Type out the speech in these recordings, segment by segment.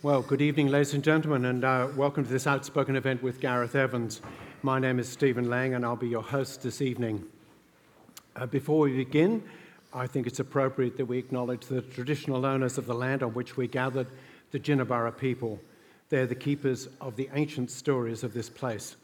Well, good evening, ladies and gentlemen, and uh, welcome to this outspoken event with Gareth Evans. My name is Stephen Lang, and I'll be your host this evening. Uh, before we begin, I think it's appropriate that we acknowledge the traditional owners of the land on which we gathered, the Jinibara people. They're the keepers of the ancient stories of this place.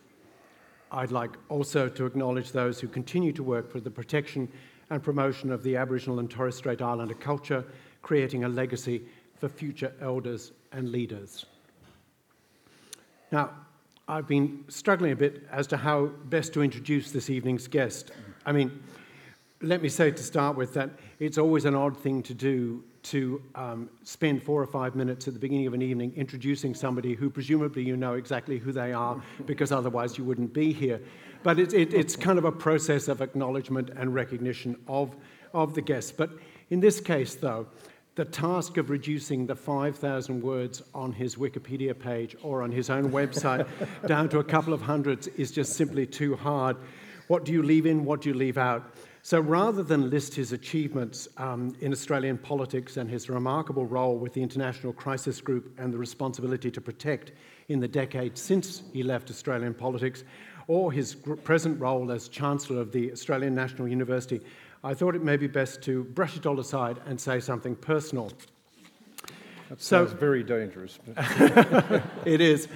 I'd like also to acknowledge those who continue to work for the protection and promotion of the Aboriginal and Torres Strait Islander culture, creating a legacy for future elders and leaders. Now, I've been struggling a bit as to how best to introduce this evening's guest. I mean, let me say to start with that it's always an odd thing to do to um, spend four or five minutes at the beginning of an evening introducing somebody who presumably you know exactly who they are because otherwise you wouldn't be here. But it, it, it's kind of a process of acknowledgement and recognition of, of the guest. But in this case, though, the task of reducing the 5,000 words on his Wikipedia page or on his own website down to a couple of hundreds is just simply too hard. What do you leave in? What do you leave out? So rather than list his achievements um, in Australian politics and his remarkable role with the International Crisis Group and the responsibility to protect in the decade since he left Australian politics, or his present role as Chancellor of the Australian National University, I thought it may be best to brush it all aside and say something personal. That sounds so, very dangerous. it is.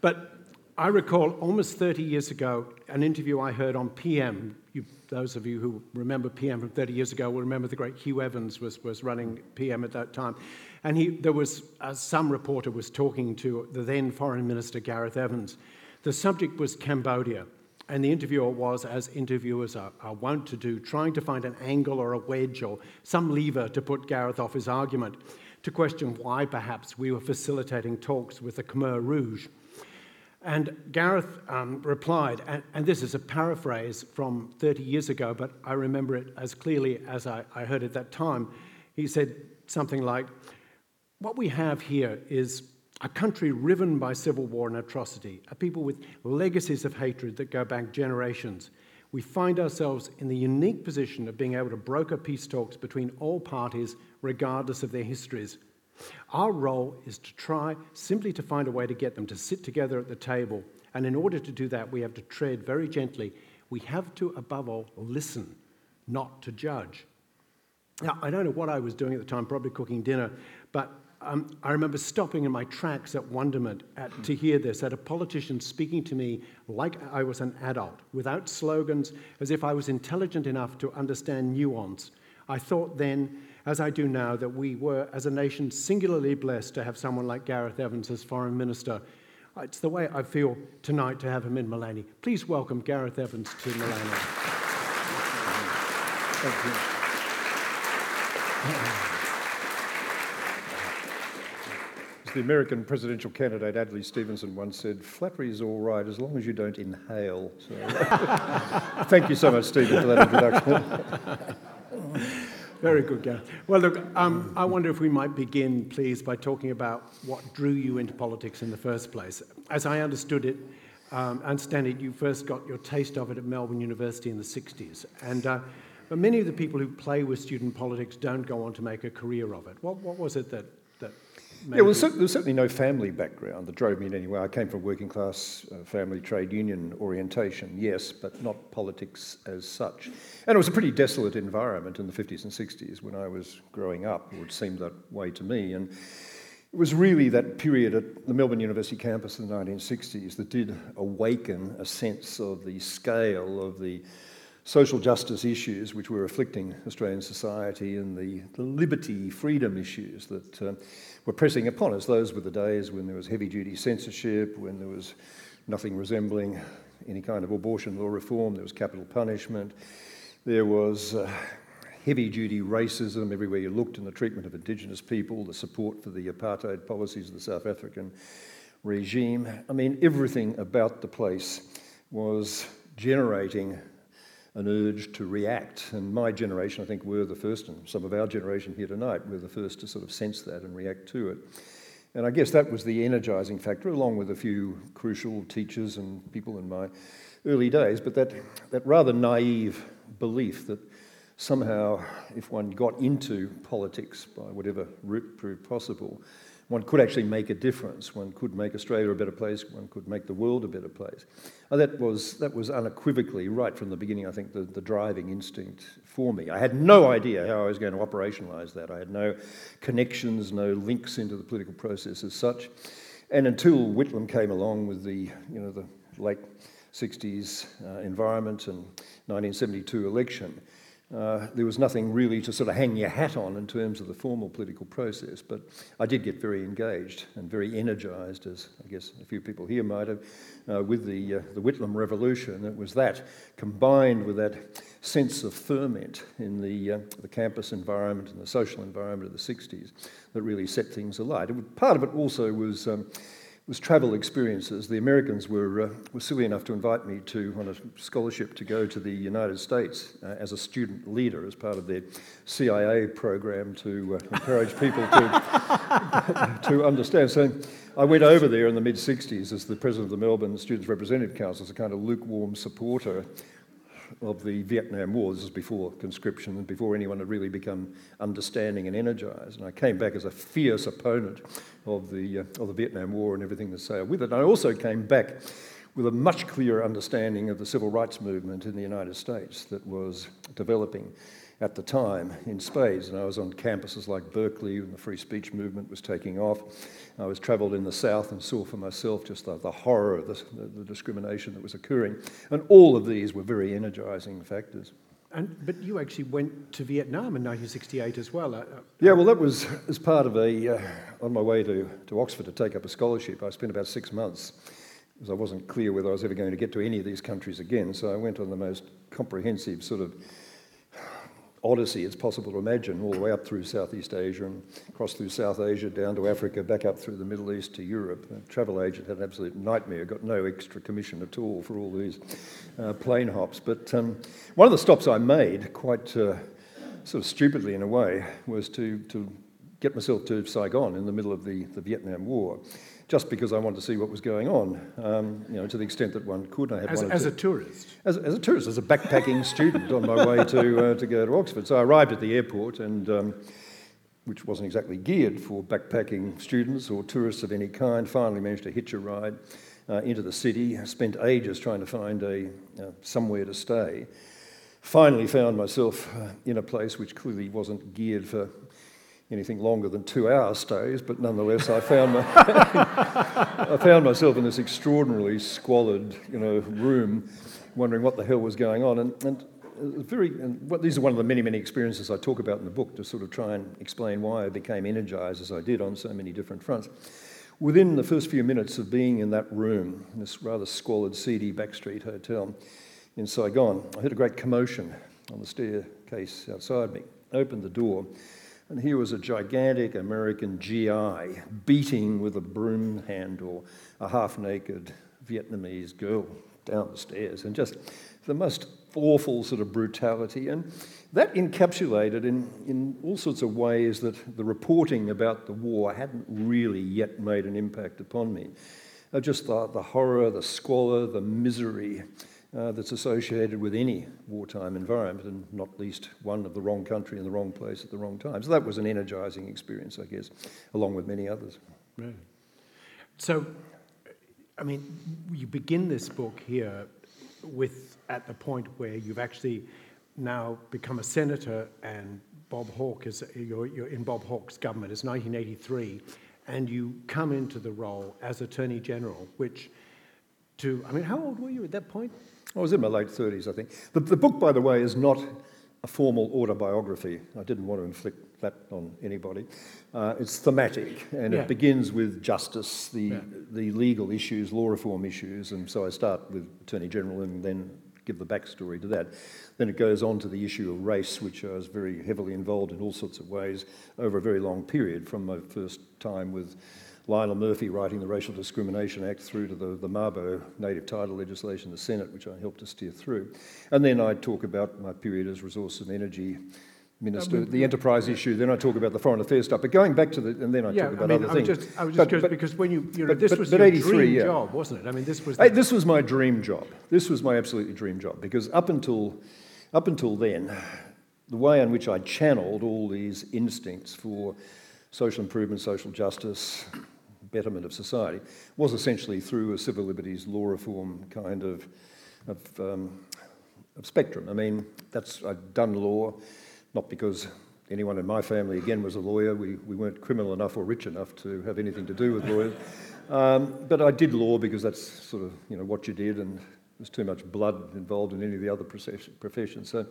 But I recall almost 30 years ago an interview I heard on PM. You, those of you who remember PM from 30 years ago will remember the great Hugh Evans was, was running PM at that time. And he, there was uh, some reporter was talking to the then Foreign Minister Gareth Evans. The subject was Cambodia. And the interviewer was, as interviewers are, are wont to do, trying to find an angle or a wedge or some lever to put Gareth off his argument, to question why perhaps we were facilitating talks with the Khmer Rouge. And Gareth um, replied, and, and, this is a paraphrase from 30 years ago, but I remember it as clearly as I, I heard it that time. He said something like, What we have here is a country riven by civil war and atrocity, a people with legacies of hatred that go back generations. We find ourselves in the unique position of being able to broker peace talks between all parties, regardless of their histories. Our role is to try simply to find a way to get them to sit together at the table. And in order to do that, we have to tread very gently. We have to, above all, listen, not to judge. Now, I don't know what I was doing at the time, probably cooking dinner, but um, I remember stopping in my tracks at wonderment at, to hear this, at a politician speaking to me like I was an adult, without slogans, as if I was intelligent enough to understand nuance. I thought then, as I do now, that we were, as a nation, singularly blessed to have someone like Gareth Evans as Foreign Minister. It's the way I feel tonight to have him in Maleny. Please welcome Gareth Evans to Maleny. Thank you. As the American presidential candidate Adlai Stevenson once said, flattery is all right as long as you don't inhale. So, thank you so much, Stephen, for that introduction. Very good, Gareth. Well, look, um, I wonder if we might begin, please, by talking about what drew you into politics in the first place. As I understood it, um, understand it, you first got your taste of it at Melbourne University in the 60s. And uh, but many of the people who play with student politics don't go on to make a career of it. What, what was it that, yeah, well, there was certainly no family background that drove me in any way. I came from working class uh, family trade union orientation, yes, but not politics as such. And it was a pretty desolate environment in the 50s and 60s when I was growing up, it would seem that way to me. And it was really that period at the Melbourne University campus in the 1960s that did awaken a sense of the scale of the social justice issues which were afflicting Australian society and the, the liberty, freedom issues that uh, were pressing upon us. Those were the days when there was heavy duty censorship, when there was nothing resembling any kind of abortion law reform, there was capital punishment, there was uh, heavy duty racism everywhere you looked in the treatment of Indigenous people, the support for the apartheid policies of the South African regime. I mean, everything about the place was generating an urge to react. And my generation, I think, were the first, and some of our generation here tonight were the first to sort of sense that and react to it. And I guess that was the energising factor, along with a few crucial teachers and people in my early days. But that, that rather naive belief that somehow, if one got into politics by whatever route proved possible, one could actually make a difference. One could make Australia a better place. One could make the world a better place. And that was, that was unequivocally, right from the beginning, I think, the, the driving instinct for me. I had no idea how I was going to operationalise that. I had no connections, no links into the political process as such. And until Whitlam came along with the, you know, the late 60s uh, environment and 1972 election, uh, there was nothing really to sort of hang your hat on in terms of the formal political process, but I did get very engaged and very energised, as I guess a few people here might have, uh, with the, uh, the Whitlam Revolution. It was that combined with that sense of ferment in the, uh, the campus environment and the social environment of the 60s that really set things alight. It, part of it also was. Um, was travel experiences. The Americans were, uh, were silly enough to invite me to on a scholarship to go to the United States uh, as a student leader as part of their CIA program to uh, encourage people to, to understand. So I went over there in the mid 60s as the president of the Melbourne Students Representative Council as a kind of lukewarm supporter of the Vietnam War. This is before conscription and before anyone had really become understanding and energised. And I came back as a fierce opponent of the, uh, of the Vietnam War and everything that sailed with it. And I also came back with a much clearer understanding of the civil rights movement in the United States that was developing at the time in spades. And I was on campuses like Berkeley when the free speech movement was taking off. I was travelled in the South and saw for myself just the, the horror of the, the, the, discrimination that was occurring. And all of these were very energising factors. And, but you actually went to Vietnam in 1968 as well. Uh, uh, yeah, well, that was as part of a, uh, on my way to, to Oxford to take up a scholarship. I spent about six months because I wasn't clear whether I was ever going to get to any of these countries again. So I went on the most comprehensive sort of odyssey it's possible to imagine, all the way up through Southeast Asia and across through South Asia, down to Africa, back up through the Middle East to Europe. A travel agent had an absolute nightmare, got no extra commission at all for all these uh, plane hops. But um, one of the stops I made, quite uh, sort of stupidly in a way, was to, to get myself to Saigon in the middle of the, the Vietnam War just because I wanted to see what was going on, um, you know, to the extent that one could. I had as, as to, a tourist? As, as, a tourist, as a backpacking student on my way to, uh, to go to Oxford. So I arrived at the airport, and um, which wasn't exactly geared for backpacking students or tourists of any kind, finally managed to hitch a ride uh, into the city, spent ages trying to find a, uh, somewhere to stay. Finally found myself uh, in a place which clearly wasn't geared for anything longer than two hour stays, but nonetheless, I found, my I found myself in this extraordinarily squalid you know, room, wondering what the hell was going on. And, and very, and what, these are one of the many, many experiences I talk about in the book to sort of try and explain why I became energized as I did on so many different fronts. Within the first few minutes of being in that room, in this rather squalid, seedy backstreet hotel in Saigon, I heard a great commotion on the staircase outside me. I opened the door and here was a gigantic American GI beating with a broom handle a half naked Vietnamese girl down the stairs, and just the most awful sort of brutality. And that encapsulated in, in all sorts of ways that the reporting about the war hadn't really yet made an impact upon me. Uh, just the, the horror, the squalor, the misery uh, that's associated with any wartime environment, and not least one of the wrong country in the wrong place at the wrong time. So that was an energizing experience, I guess, along with many others. Right. So, I mean, you begin this book here with at the point where you've actually now become a senator and Bob Hawke is you're, you're in Bob Hawke's government. It's 1983, and you come into the role as Attorney General, which to I mean, how old were you at that point? I was in my late 30s, I think. The, the book, by the way, is not a formal autobiography. I didn't want to inflict that on anybody. Uh, it's thematic, and yeah. it begins with justice, the, yeah. the legal issues, law reform issues, and so I start with Attorney General and then give the backstory to that. Then it goes on to the issue of race, which I was very heavily involved in all sorts of ways over a very long period, from my first time with Lionel Murphy writing the Racial Discrimination Act through to the, the Mabo native title legislation in the Senate, which I helped to steer through. And then I talk about my period as Resource and Energy Minister, the enterprise issue, then I talk about the foreign affairs stuff. But going back to the, and then I yeah, talk about I mean, other I things. Just, I was just but, but, because when you, you know, but, this was your dream yeah. job, wasn't it? I mean, this was. The... This was my dream job. This was my absolutely dream job because up until, up until then, the way in which I channeled all these instincts for social improvement, social justice, betterment of society, was essentially through a civil liberties law reform kind of, of, um, of spectrum. I mean, that's I'd done law, not because anyone in my family again was a lawyer. We, we weren't criminal enough or rich enough to have anything to do with lawyers. Um, but I did law because that's sort of you know what you did, and there's too much blood involved in any of the other professions. So,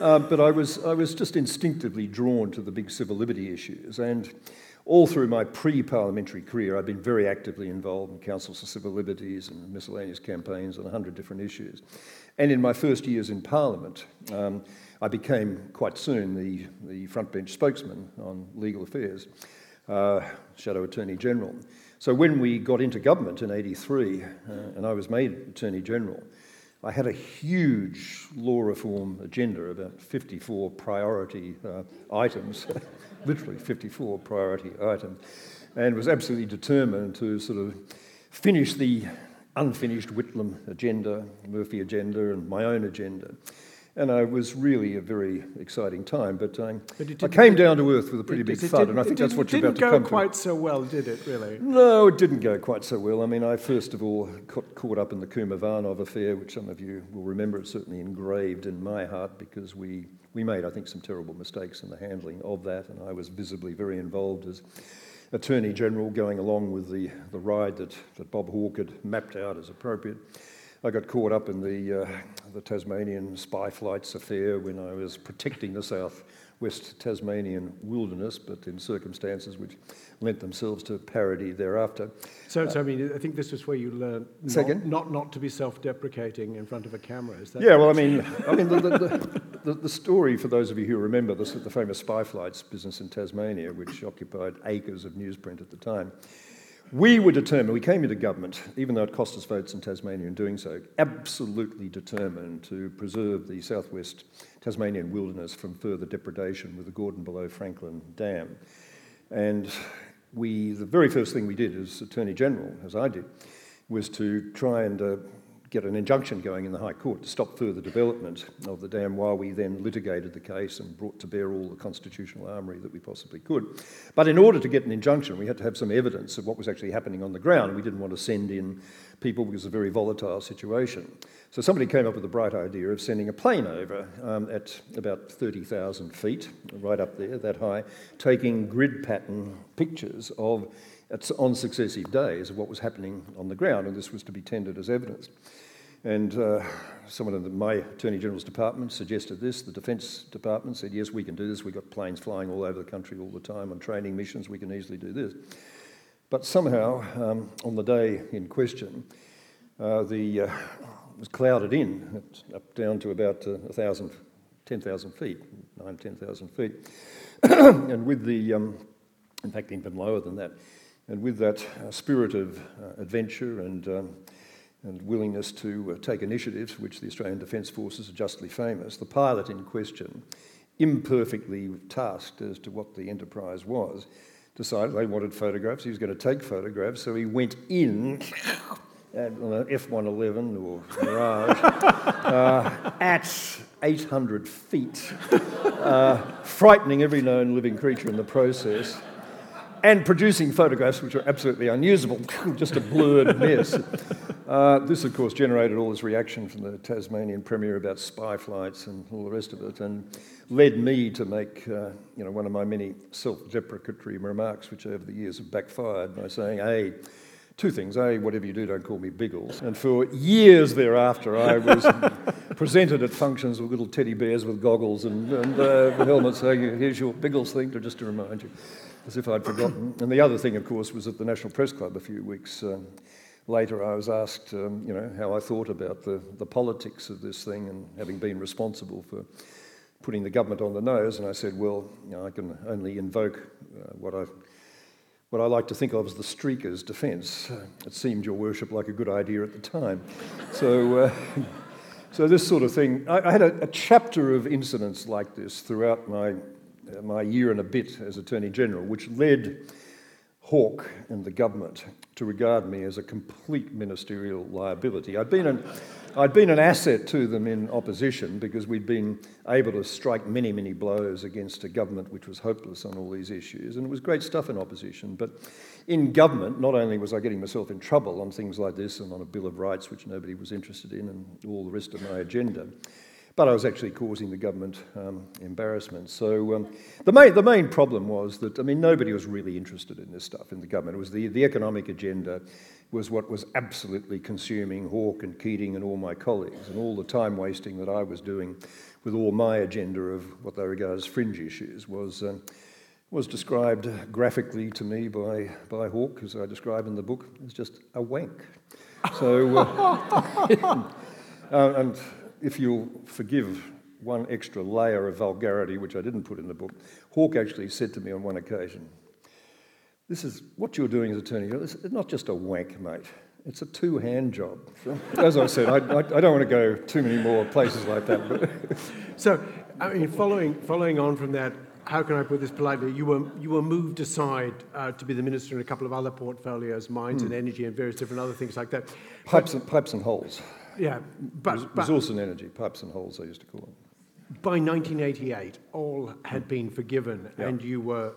uh, but I was I was just instinctively drawn to the big civil liberty issues, and all through my pre-parliamentary career, I've been very actively involved in councils for civil liberties and miscellaneous campaigns on a hundred different issues. And in my first years in Parliament. Um, I became quite soon the, the front bench spokesman on legal affairs, uh, Shadow Attorney General. So when we got into government in 83 uh, and I was made Attorney General, I had a huge law reform agenda, about 54 priority uh, items, literally 54 priority items, and was absolutely determined to sort of finish the unfinished Whitlam agenda, Murphy agenda, and my own agenda. And it was really a very exciting time. But, um, but I came down to earth with a pretty it, big thud, and I think that's what you're about to come It didn't go quite so well, did it, really? No, it didn't go quite so well. I mean, I first of all got caught up in the Combe-Ivanov affair, which some of you will remember. It's certainly engraved in my heart because we, we made, I think, some terrible mistakes in the handling of that, and I was visibly very involved as Attorney General going along with the, the ride that, that Bob Hawke had mapped out as appropriate. I got caught up in the, uh, the Tasmanian spy flights affair when I was protecting the south west Tasmanian wilderness, but in circumstances which lent themselves to parody thereafter. So, so I mean, I think this is where you learn not, not, not to be self-deprecating in front of a camera. Is that? Yeah, well, I mean, I mean, the, the, the, the story for those of you who remember this, the famous spy flights business in Tasmania, which occupied acres of newsprint at the time. We were determined, we came into government, even though it cost us votes in Tasmania in doing so, absolutely determined to preserve the southwest Tasmanian wilderness from further depredation with the Gordon below Franklin Dam. And we, the very first thing we did as Attorney General, as I did, was to try and uh, get an injunction going in the High Court to stop further development of the dam while we then litigated the case and brought to bear all the constitutional armoury that we possibly could. But in order to get an injunction, we had to have some evidence of what was actually happening on the ground. We didn't want to send in people because it's a very volatile situation. So somebody came up with the bright idea of sending a plane over um, at about 30,000 feet, right up there, that high, taking grid pattern pictures of on successive days of what was happening on the ground, and this was to be tendered as evidence. And uh, someone in the, my Attorney General's department suggested this. The Defence Department said, yes, we can do this. We've got planes flying all over the country all the time on training missions. We can easily do this. But somehow, um, on the day in question, uh, the uh, was clouded in, up down to about uh, 1,000, 10,000 feet, 9, 10,000 feet. and with the, um, in fact, even lower than that, and with that spirit of uh, adventure and um, and willingness to uh, take initiatives, which the Australian Defence Forces are justly famous, the pilot in question, imperfectly tasked as to what the enterprise was, decided they wanted photographs. He was going to take photographs, so he went in at an F-111 or Mirage uh, at 800 feet, uh, frightening every known living creature in the process and producing photographs which are absolutely unusable, just a blurred mess. Uh, this, of course, generated all this reaction from the Tasmanian Premier about spy flights and all the rest of it, and led me to make uh, you know, one of my many self deprecatory remarks, which over the years have backfired by saying, A, two things. A, whatever you do, don't call me Biggles. And for years thereafter, I was presented at functions with little teddy bears with goggles and, and uh, helmets saying, here's your Biggles thing, to, just to remind you as if I'd forgotten. And the other thing, of course, was at the National Press Club a few weeks um, later. I was asked, um, you know, how I thought about the, the politics of this thing and having been responsible for putting the government on the nose. And I said, well, you know, I can only invoke uh, what I what I like to think of as the streaker's defence. Uh, it seemed, Your Worship, like a good idea at the time. so, uh, so this sort of thing. I, I had a, a, chapter of incidents like this throughout my my year and a bit as Attorney General, which led Hawke and the government to regard me as a complete ministerial liability. I'd been an, I'd been an asset to them in opposition because we'd been able to strike many, many blows against a government which was hopeless on all these issues. And it was great stuff in opposition. But in government, not only was I getting myself in trouble on things like this and on a Bill of Rights, which nobody was interested in, and all the rest of my agenda, but I was actually causing the government um, embarrassment. So um, the, main, the main problem was that, I mean, nobody was really interested in this stuff in the government. It was the, the economic agenda was what was absolutely consuming Hawke and Keating and all my colleagues, and all the time wasting that I was doing with all my agenda of what they regard as fringe issues was. Um, was described graphically to me by, by Hawke, as I describe in the book, as just a wank. So, uh, and if you'll forgive one extra layer of vulgarity, which I didn't put in the book, Hawke actually said to me on one occasion, This is what you're doing as attorney. It's not just a wank, mate. It's a two hand job. As I said, I, I, I, don't want to go too many more places like that. so, I mean, following, following on from that, how can I put this politely? You were, you were moved aside uh, to be the minister in a couple of other portfolios, mines mm. and energy and various different other things like that. Pipes, but, and, pipes and holes. Yeah, but, but resource and energy, pipes and holes, I used to call them. By 1988, all had been forgiven, yeah. and you were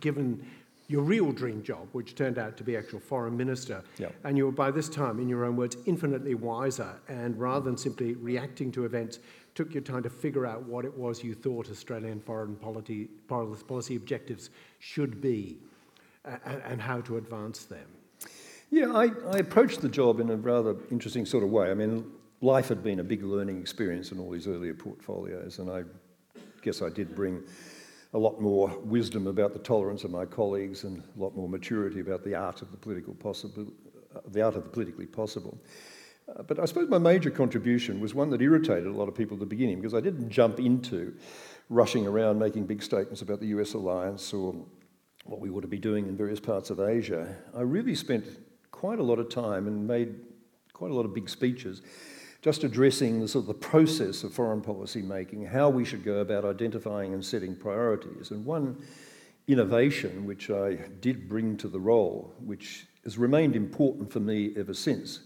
given your real dream job, which turned out to be actual foreign minister. Yeah. And you were, by this time, in your own words, infinitely wiser. And rather than simply reacting to events, took your time to figure out what it was you thought Australian foreign policy, policy objectives should be and, and how to advance them. Yeah, I, I approached the job in a rather interesting sort of way. I mean, life had been a big learning experience in all these earlier portfolios, and I guess I did bring a lot more wisdom about the tolerance of my colleagues and a lot more maturity about the art of the political possible, uh, the art of the politically possible. Uh, but I suppose my major contribution was one that irritated a lot of people at the beginning because I didn't jump into rushing around making big statements about the US alliance or what we ought to be doing in various parts of Asia. I really spent quite a lot of time and made quite a lot of big speeches just addressing the sort of the process of foreign policy making, how we should go about identifying and setting priorities. And one innovation which I did bring to the role, which has remained important for me ever since,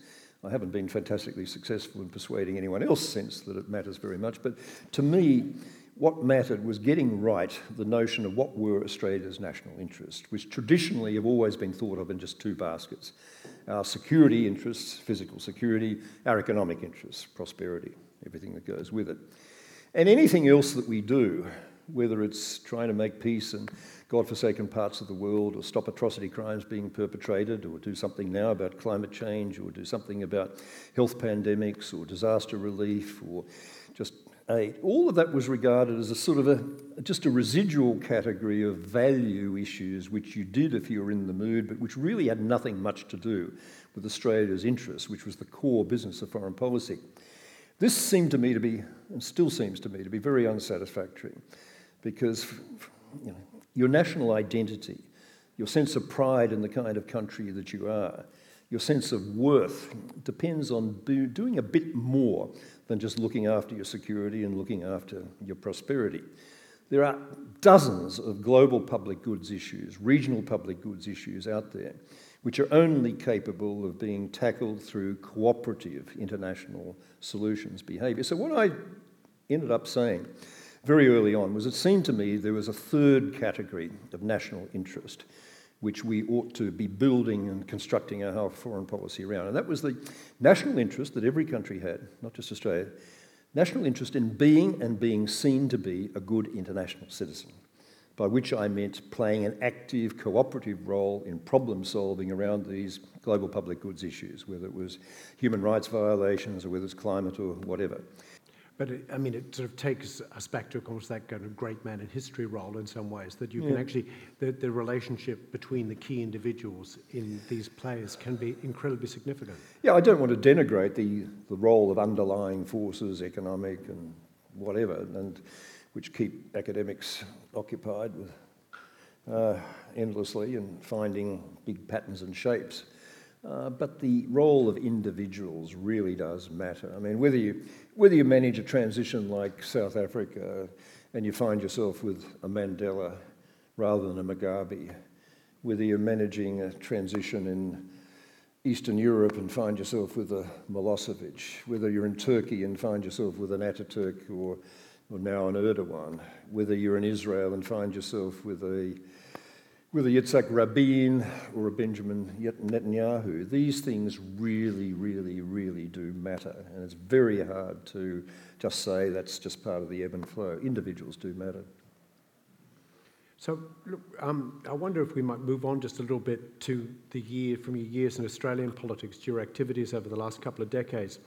I haven't been fantastically successful in persuading anyone else since that it matters very much, but to me, what mattered was getting right the notion of what were Australia's national interests, which traditionally have always been thought of in just two baskets our security interests, physical security, our economic interests, prosperity, everything that goes with it. And anything else that we do, whether it's trying to make peace in God-forsaken parts of the world, or stop atrocity crimes being perpetrated, or do something now about climate change, or do something about health pandemics, or disaster relief, or just aid. All of that was regarded as a sort of a just a residual category of value issues which you did if you were in the mood, but which really had nothing much to do with Australia's interests, which was the core business of foreign policy. This seemed to me to be, and still seems to me to be, very unsatisfactory because you know, your national identity, your sense of pride in the kind of country that you are, your sense of worth depends on doing a bit more than just looking after your security and looking after your prosperity. There are dozens of global public goods issues, regional public goods issues out there, which are only capable of being tackled through cooperative international solutions behaviour. So, what I ended up saying very early on was it seemed to me there was a third category of national interest which we ought to be building and constructing our foreign policy around. And that was the national interest that every country had, not just Australia, national interest in being and being seen to be a good international citizen, by which I meant playing an active cooperative role in problem solving around these global public goods issues, whether it was human rights violations or whether it's climate or whatever. But it, I mean, it sort of takes us back to, almost that kind of great man in history role in some ways, that you yeah. can actually, the, the relationship between the key individuals in these players can be incredibly significant. Yeah, I don't want to denigrate the, the role of underlying forces, economic and whatever, and which keep academics occupied with uh, endlessly and finding big patterns and shapes. Uh, but the role of individuals really does matter. I mean, whether you, whether you manage a transition like South Africa and you find yourself with a Mandela rather than a Mugabe, whether you're managing a transition in Eastern Europe and find yourself with a Milosevic, whether you're in Turkey and find yourself with an Ataturk or, or now an Erdogan, whether you're in Israel and find yourself with a a Yitzhak Rabin or a Benjamin Netanyahu, these things really, really, really do matter. And it's very hard to just say that's just part of the ebb and flow. Individuals do matter. So, look, um, I wonder if we might move on just a little bit to the year from your years in Australian politics, to your activities over the last couple of decades.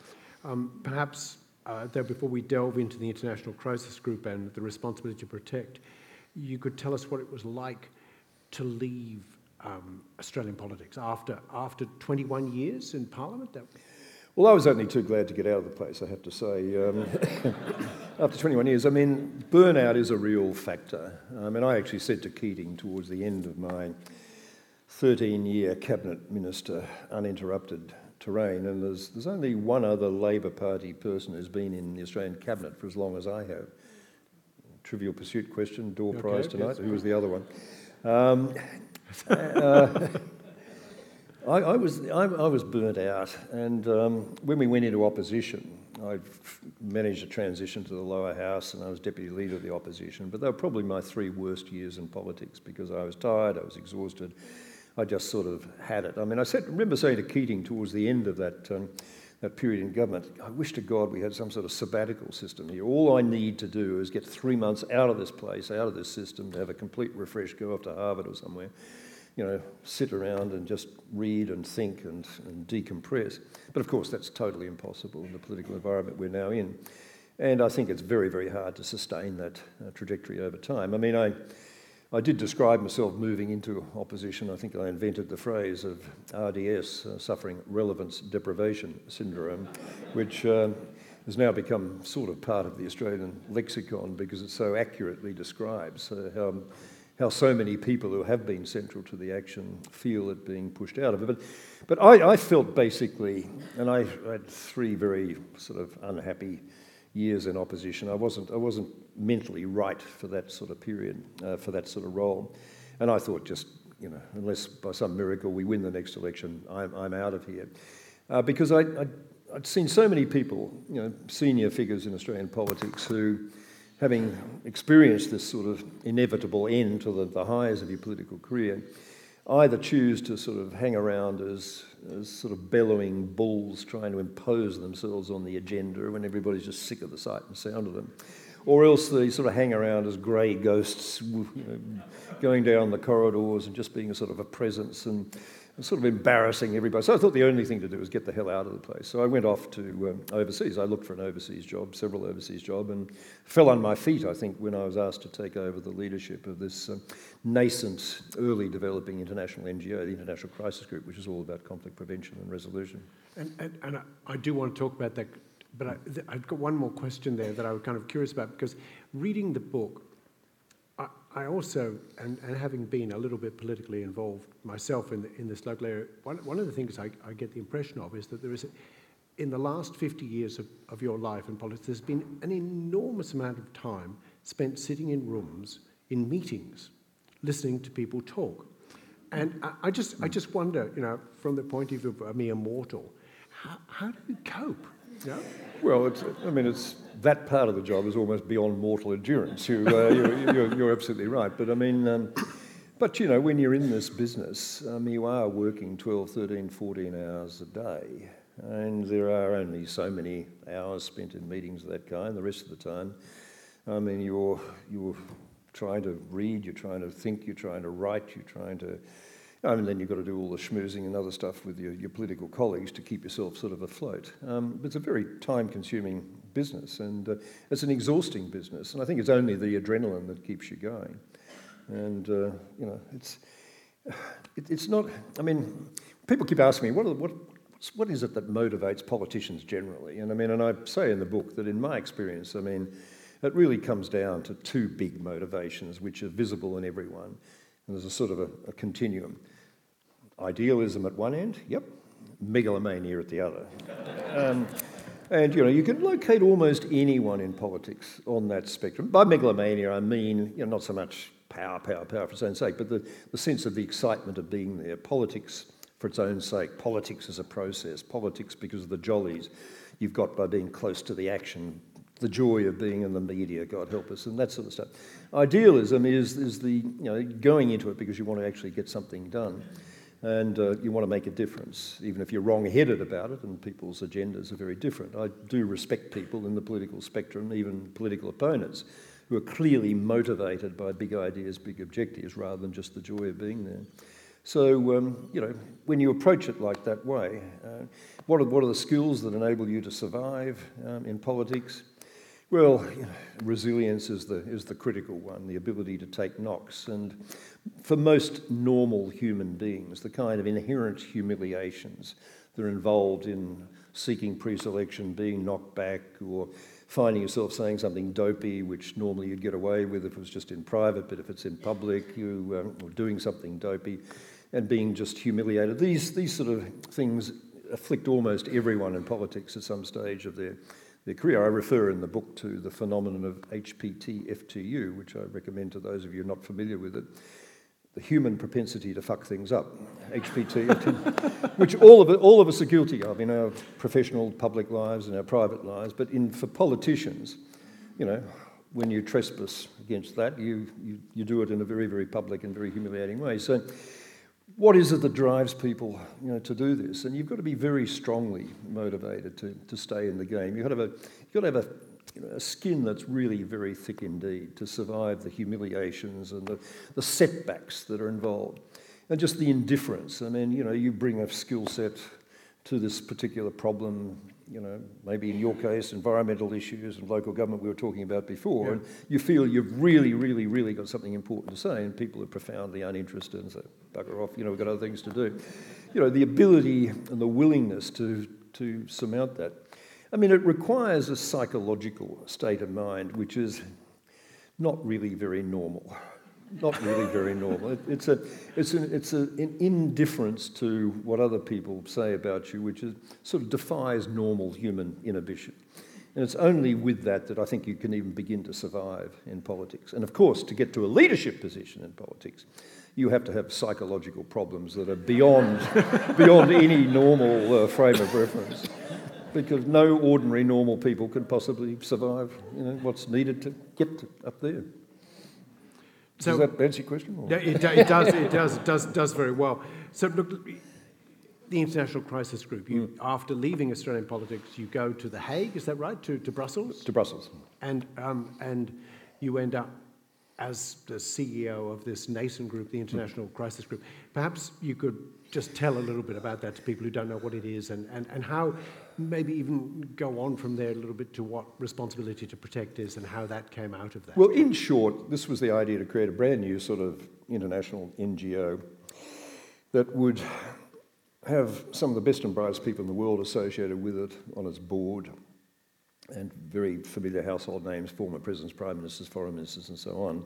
Um, perhaps, uh, though, before we delve into the International Crisis Group and the responsibility to protect, you could tell us what it was like to leave um, Australian politics after after 21 years in Parliament. That... Well, I was only too glad to get out of the place, I have to say. Um, after 21 years, I mean, burnout is a real factor. I mean, I actually said to Keating towards the end of my 13 year cabinet minister uninterrupted terrain, and there's, there's only one other Labor Party person who's been in the Australian cabinet for as long as I have. Trivial pursuit question, door okay, prize tonight. Yes. Who was the other one? Um, uh, I, I, was, I, I, was burnt out, and um, when we went into opposition, I managed a transition to the lower house and I was deputy leader of the opposition. But they were probably my three worst years in politics because I was tired, I was exhausted, I just sort of had it. I mean, I said, remember saying to Keating towards the end of that, um, that period in government, I wish to God we had some sort of sabbatical system here. All I need to do is get three months out of this place, out of this system, to have a complete refresh, go off to Harvard or somewhere you know, sit around and just read and think and, and decompress. But of course, that's totally impossible in the political environment we're now in. And I think it's very, very hard to sustain that uh, trajectory over time. I mean, I, I did describe myself moving into opposition. I think I invented the phrase of RDS, uh, suffering relevance deprivation syndrome, which uh, has now become sort of part of the Australian lexicon because it so accurately describes uh, how how so many people who have been central to the action feel it being pushed out of it. But, but I, I felt basically, and I had three very sort of unhappy years in opposition. I wasn't, I wasn't mentally right for that sort of period, uh, for that sort of role. And I thought just, you know, unless by some miracle we win the next election, I'm, I'm out of here. Uh, because I, I, I'd seen so many people, you know, senior figures in Australian politics who having experienced this sort of inevitable end to the, the highs of your political career, either choose to sort of hang around as, as sort of bellowing bulls trying to impose themselves on the agenda when everybody's just sick of the sight and sound of them, or else they sort of hang around as grey ghosts you know, going down the corridors and just being a sort of a presence and sort of embarrassing everybody. So I thought the only thing to do was get the hell out of the place. So I went off to um, overseas. I looked for an overseas job, several overseas jobs, and fell on my feet, I think, when I was asked to take over the leadership of this um, nascent, early developing international NGO, the International Crisis Group, which is all about conflict prevention and resolution. And, and, and I do want to talk about that, but I, I've got one more question there that I was kind of curious about because reading the book, I also, and, and having been a little bit politically involved myself in, the, in this local area, one, one of the things I, I get the impression of is that there is, a, in the last 50 years of, of your life in politics, there's been an enormous amount of time spent sitting in rooms, in meetings, listening to people talk. And I, I just, I just wonder, you know, from the point of view of a mere mortal, how, how do you cope? You know? Well, it's, I mean, it's that part of the job is almost beyond mortal endurance. You, uh, you're, you're, you're, absolutely right. But I mean, um, but you know, when you're in this business, um, you are working 12, 13, 14 hours a day. And there are only so many hours spent in meetings of that kind. The rest of the time, I mean, you're, you're trying to read, you're trying to think, you're trying to write, you're trying to and then you've got to do all the schmoozing and other stuff with your, your political colleagues to keep yourself sort of afloat. Um, it's a very time consuming business and uh, it's an exhausting business. And I think it's only the adrenaline that keeps you going. And, uh, you know, it's, it, it's not, I mean, people keep asking me, what, the, what, what is it that motivates politicians generally? And I mean, and I say in the book that in my experience, I mean, it really comes down to two big motivations which are visible in everyone. And there's a sort of a, a continuum. Idealism at one end, yep, megalomania at the other. Um, and you know, you can locate almost anyone in politics on that spectrum. By megalomania, I mean you know, not so much power, power, power for its own sake, but the, the sense of the excitement of being there. Politics for its own sake, politics as a process, politics because of the jollies you've got by being close to the action, the joy of being in the media, God help us, and that sort of stuff. Idealism is, is the, you know, going into it because you want to actually get something done and uh, you want to make a difference, even if you're wrong headed about it and people's agendas are very different. I do respect people in the political spectrum, even political opponents, who are clearly motivated by big ideas, big objectives, rather than just the joy of being there. So, um, you know, when you approach it like that way, uh, what, are, what are the skills that enable you to survive um, in politics? Well, you know, resilience is the, is the critical one, the ability to take knocks. And for most normal human beings, the kind of inherent humiliations that are involved in seeking pre selection, being knocked back, or finding yourself saying something dopey, which normally you'd get away with if it was just in private, but if it's in public, you um, are doing something dopey, and being just humiliated. These, these sort of things afflict almost everyone in politics at some stage of their their career. I refer in the book to the phenomenon of HPT FTU, which I recommend to those of you not familiar with it. The human propensity to fuck things up, HPT, which all of, it, all of us are guilty of in our professional public lives and our private lives. But in, for politicians, you know, when you trespass against that, you, you, you do it in a very, very public and very humiliating way. So what is it that drives people you know, to do this? And you've got to be very strongly motivated to, to stay in the game. You've got to have, a, you've got to have a, you know, a skin that's really very thick indeed to survive the humiliations and the, the setbacks that are involved. And just the indifference. I mean, you know, you bring a skill set to this particular problem, you know, maybe in your case, environmental issues and local government we were talking about before, yeah. and you feel you've really, really, really got something important to say, and people are profoundly uninterested and say, bugger off, you know, we've got other things to do. You know, the ability and the willingness to, to surmount that. I mean, it requires a psychological state of mind which is not really very normal not really very normal. It, it's a, it's, a, it's a, an indifference to what other people say about you, which is, sort of defies normal human inhibition. And it's only with that that I think you can even begin to survive in politics. And of course, to get to a leadership position in politics, you have to have psychological problems that are beyond, beyond any normal uh, frame of reference. Because no ordinary normal people can possibly survive you know, what's needed to get up there. So, Does that answer your question? Or? It, it, does, it does, does, does very well. So look, the International Crisis Group, you, mm. after leaving Australian politics, you go to The Hague, is that right, to, to Brussels? To Brussels. And, um, and you end up as the CEO of this nascent group, the International mm. Crisis Group. Perhaps you could just tell a little bit about that to people who don't know what it is and, and, and how maybe even go on from there a little bit to what responsibility to protect is and how that came out of that. Well, in short, this was the idea to create a brand new sort of international NGO that would have some of the best and brightest people in the world associated with it on its board and very familiar household names, former presidents, prime ministers, foreign ministers, and so on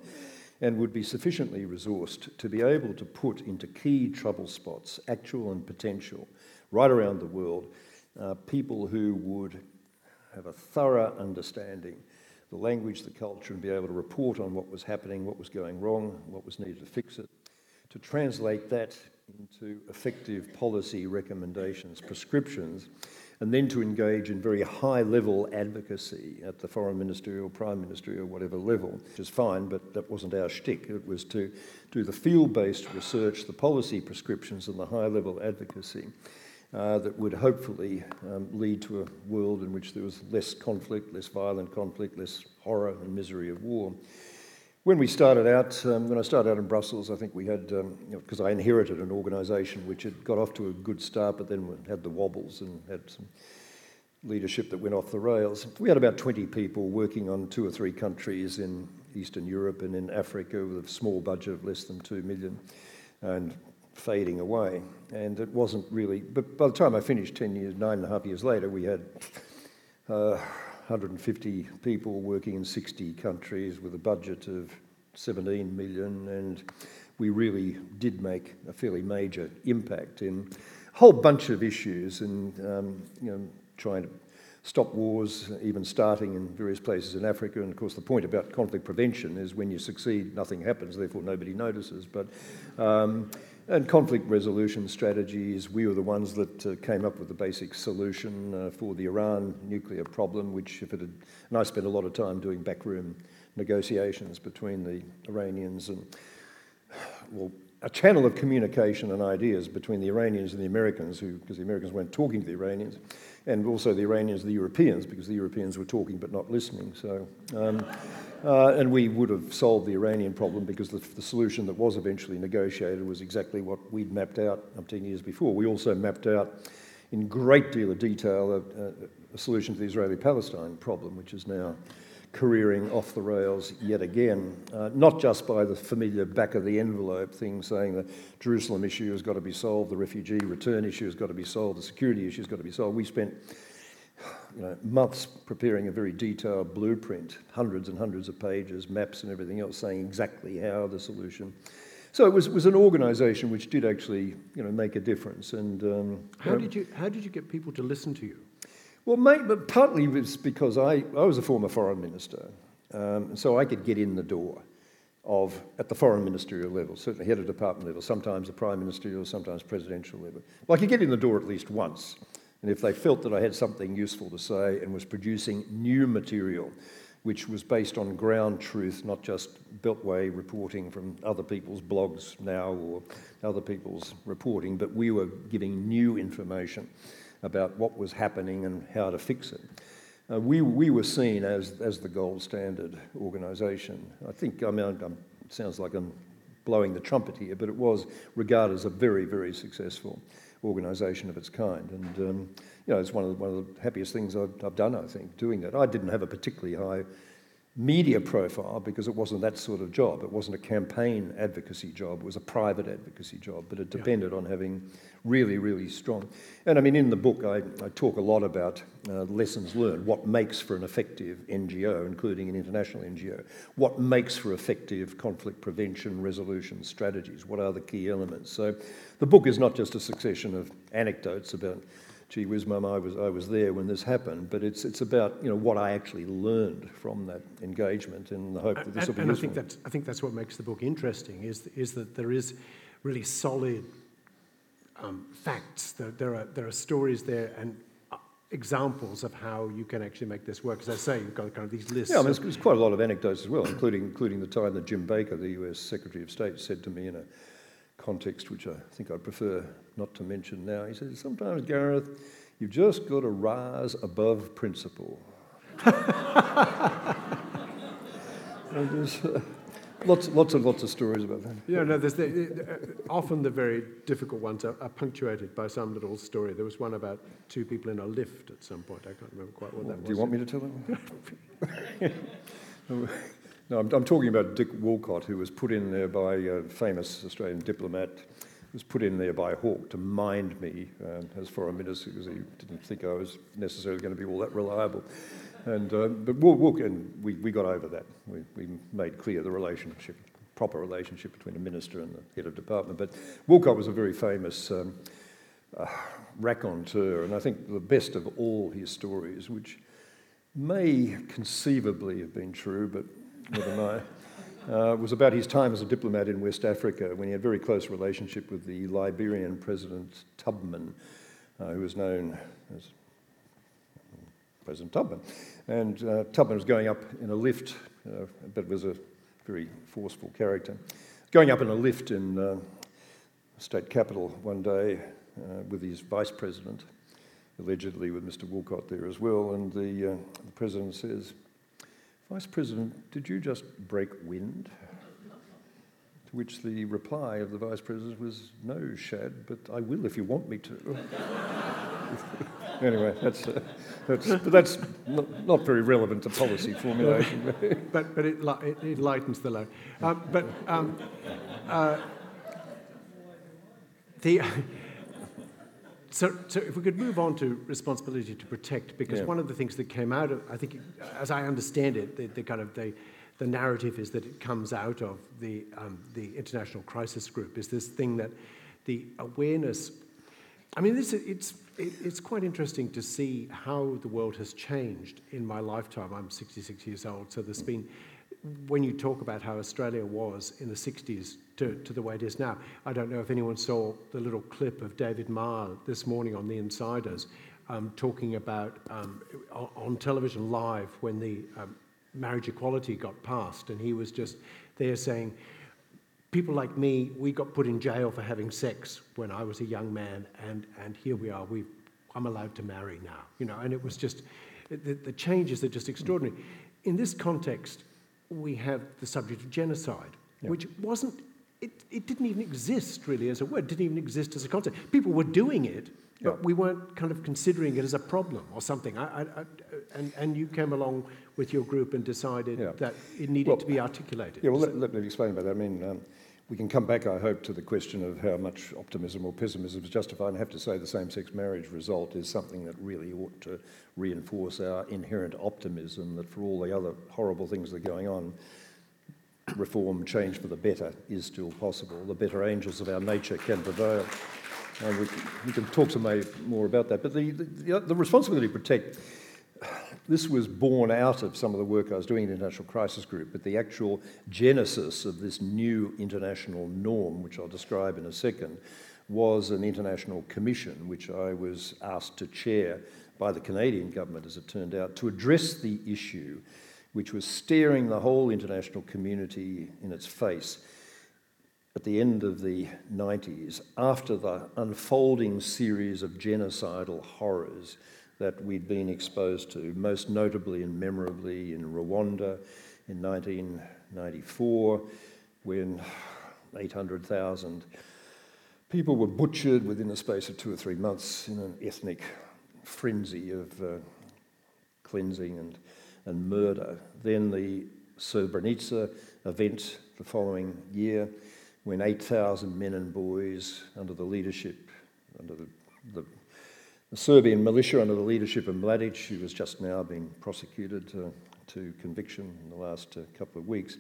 and would be sufficiently resourced to be able to put into key trouble spots, actual and potential, right around the world, uh, people who would have a thorough understanding the language, the culture, and be able to report on what was happening, what was going wrong, what was needed to fix it, to translate that into effective policy recommendations, prescriptions, and then to engage in very high level advocacy at the foreign ministry or prime ministry or whatever level, which is fine, but that wasn't our shtick. It was to do the field based research, the policy prescriptions, and the high level advocacy. Uh, that would hopefully um, lead to a world in which there was less conflict, less violent conflict, less horror and misery of war. When we started out, um, when I started out in Brussels, I think we had, because um, I inherited an organisation which had got off to a good start, but then had the wobbles and had some leadership that went off the rails. We had about 20 people working on two or three countries in Eastern Europe and in Africa with a small budget of less than two million and fading away. And it wasn't really, but by the time I finished 10 years, nine and a half years later, we had. Uh, 150 people working in 60 countries with a budget of 17 million, and we really did make a fairly major impact in a whole bunch of issues and um, you know, trying to stop wars, even starting in various places in Africa. And of course, the point about conflict prevention is when you succeed, nothing happens, therefore nobody notices. But um, and conflict resolution strategies, we were the ones that uh, came up with the basic solution uh, for the Iran nuclear problem, which if it had, and I spent a lot of time doing backroom negotiations between the Iranians and, well, a channel of communication and ideas between the Iranians and the Americans, who, because the Americans weren't talking to the Iranians, and also the Iranians the Europeans, because the Europeans were talking but not listening. So, um, uh, and we would have solved the Iranian problem because the, the, solution that was eventually negotiated was exactly what we'd mapped out 10 years before. We also mapped out in great deal of detail a, a, a solution to the Israeli-Palestine problem, which is now careering off the rails yet again, uh, not just by the familiar back of the envelope thing saying the Jerusalem issue has got to be solved, the refugee return issue has got to be solved, the security issue has got to be solved. We spent you know, months preparing a very detailed blueprint, hundreds and hundreds of pages, maps and everything else, saying exactly how the solution. So it was, was an organisation which did actually you know, make a difference. And um, how, did you, how did you get people to listen to you? Well, mate, but partly was because I, I was a former foreign minister, um, so I could get in the door of at the foreign ministerial level, certainly head of department level, sometimes the prime ministerial, sometimes presidential level. Well, I could get in the door at least once, and if they felt that I had something useful to say and was producing new material, which was based on ground truth, not just beltway reporting from other people's blogs now or other people's reporting, but we were giving new information about what was happening and how to fix it. Uh, we, we were seen as, as the gold standard organisation. I think, I mean, it sounds like I'm blowing the trumpet here, but it was regarded as a very, very successful organisation of its kind. And, um, you know, it's one of, the, one of the happiest things I've, I've done, I think, doing that. I didn't have a particularly high media profile because it wasn't that sort of job. It wasn't a campaign advocacy job, it was a private advocacy job, but it depended yeah. on having really, really strong. And I mean, in the book, I, I talk a lot about uh, lessons learned, what makes for an effective NGO, including an international NGO, what makes for effective conflict prevention resolution strategies, what are the key elements. So the book is not just a succession of anecdotes about gee whiz, mum, I was, I was there when this happened. But it's, it's about you know, what I actually learned from that engagement in the hope that this and, will be and useful. I think, that's, I think that's what makes the book interesting, is, is that there is really solid um, facts. There, there, are, there are stories there and uh, examples of how you can actually make this work. As I say, you've got kind of these lists. Yeah, I mean, there's, there's quite a lot of anecdotes as well, including, including the time that Jim Baker, the US Secretary of State, said to me in a context which I think I'd prefer not to mention now. He says, Sometimes, Gareth, you've just got to rise above principle. there's uh, lots, lots and lots of stories about that. Yeah, no, there's the, uh, often the very difficult ones are, are, punctuated by some little story. There was one about two people in a lift at some point. I can't remember quite what that was. Do you want me to tell that one? No, I'm, I'm, talking about Dick Woolcott, who was put in there by a famous Australian diplomat, was put in there by Hawke to mind me um, as foreign minister because he didn't think I was necessarily going to be all that reliable. And, uh, but Woolcott, and we, we got over that. We, we made clear the relationship, proper relationship between a minister and the head of department. But Woolcott was a very famous um, uh, raconteur, and I think the best of all his stories, which may conceivably have been true, but never mind, uh, was about his time as a diplomat in West Africa when he had a very close relationship with the Liberian President Tubman, uh, who was known as President Tubman. And uh, Tubman was going up in a lift, uh, but was a very forceful character. Going up in a lift in uh, state capital one day uh, with his vice president, allegedly with Mr. Woolcott there as well, and the, the president says, Vice President, did you just break wind? To which the reply of the Vice President was, No, Shad, but I will if you want me to. anyway, that's, uh, that's, but that's not, not, very relevant to policy formulation. but but it, it, it, lightens the load. Um, but um, uh, the. So, so if we could move on to responsibility to protect, because yeah. one of the things that came out of, I think, as I understand it, the, the kind of the, the narrative is that it comes out of the, um, the international crisis group, is this thing that the awareness I mean, this, it's, it, it's quite interesting to see how the world has changed in my lifetime. I'm 66 years old, so there's been, when you talk about how Australia was in the 60s to, to the way it is now, I don't know if anyone saw the little clip of David Marr this morning on The Insiders um, talking about um, on television live when the um, marriage equality got passed, and he was just there saying, people like me, we got put in jail for having sex when I was a young man, and, and here we are. We, I'm allowed to marry now, you know. And it was just the, the changes are just extraordinary. In this context, we have the subject of genocide, which wasn't. It, it didn't even exist really as a word. Didn't even exist as a concept. People were doing it, but we weren't kind of considering it as a problem or something. I, I, I, and, and you came along with your group and decided yeah. that it needed well, to be articulated. Yeah, well, let, let, me explain about that. I mean, um, we can come back, I hope, to the question of how much optimism or pessimism is justified. And I have to say the same-sex marriage result is something that really ought to reinforce our inherent optimism that for all the other horrible things that are going on, reform, change for the better is still possible. The better angels of our nature can prevail. And we, we can talk some more about that. But the, the, the responsibility to protect this was born out of some of the work I was doing in the International Crisis Group, but the actual genesis of this new international norm, which I'll describe in a second, was an international commission which I was asked to chair by the Canadian government, as it turned out, to address the issue which was staring the whole international community in its face at the end of the 90s, after the unfolding series of genocidal horrors that we'd been exposed to, most notably and memorably in Rwanda in 1994, when 800,000 people were butchered within the space of two or three months in an ethnic frenzy of uh, cleansing and, and murder. Then the Srebrenica event the following year, when 8,000 men and boys, under the leadership, under the, the the Serbian militia, under the leadership of Mladic, who was just now being prosecuted uh, to conviction in the last uh, couple of weeks,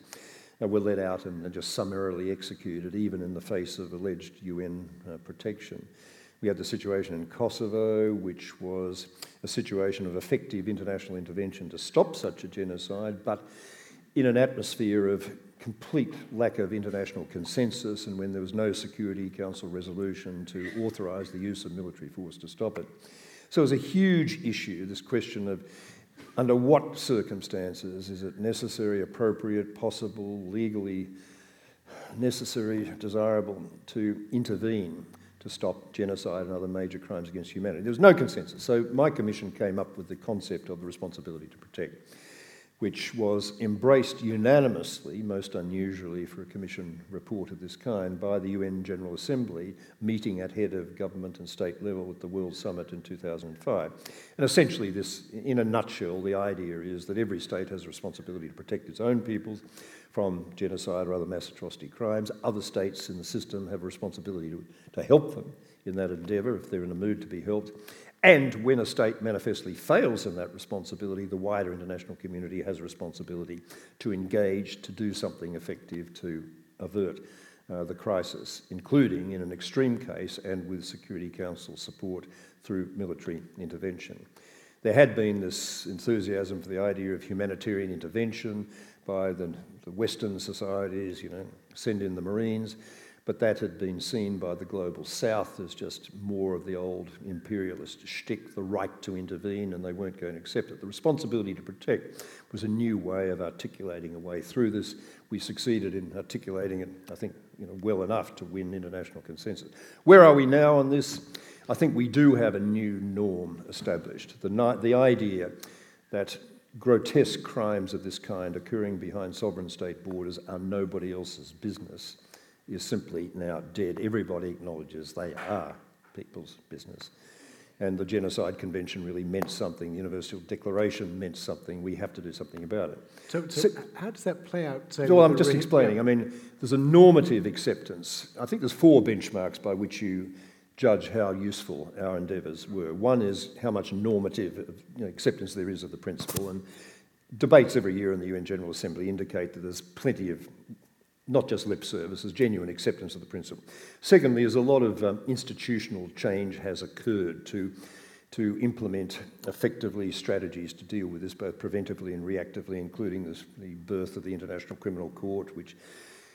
uh, were let out and just summarily executed, even in the face of alleged UN uh, protection. We had the situation in Kosovo, which was a situation of effective international intervention to stop such a genocide, but in an atmosphere of complete lack of international consensus and when there was no Security Council resolution to authorise the use of military force to stop it. So it was a huge issue, this question of under what circumstances is it necessary, appropriate, possible, legally necessary, desirable to intervene to stop genocide and other major crimes against humanity. There was no consensus. So my commission came up with the concept of the responsibility to protect which was embraced unanimously, most unusually for a Commission report of this kind, by the UN General Assembly, meeting at head of government and state level at the World Summit in 2005. And essentially, this, in a nutshell, the idea is that every state has a responsibility to protect its own peoples from genocide or other mass atrocity crimes. Other states in the system have a responsibility to, to help them in that endeavour if they're in a mood to be helped. And when a state manifestly fails in that responsibility, the wider international community has a responsibility to engage, to do something effective to avert uh, the crisis, including in an extreme case and with Security Council support through military intervention. There had been this enthusiasm for the idea of humanitarian intervention by the, the Western societies, you know, send in the Marines but that had been seen by the global south as just more of the old imperialist shtick, the right to intervene, and they weren't going to accept it. The responsibility to protect was a new way of articulating a way through this. We succeeded in articulating it, I think, you know, well enough to win international consensus. Where are we now on this? I think we do have a new norm established. The, the idea that grotesque crimes of this kind occurring behind sovereign state borders are nobody else's business is simply now dead. Everybody acknowledges they are people's business. And the Genocide Convention really meant something. The Universal Declaration meant something. We have to do something about it. So, so, so how does that play out? Say, well, I'm just explaining. Yeah. I mean, there's a normative acceptance. I think there's four benchmarks by which you judge how useful our endeavours were. One is how much normative uh, you know, acceptance there is of the principle, and debates every year in the UN General Assembly indicate that there's plenty of not just lip service, there's genuine acceptance of the principle. Secondly, is a lot of um, institutional change has occurred to, to implement effectively strategies to deal with this, both preventively and reactively, including this, the birth of the International Criminal Court, which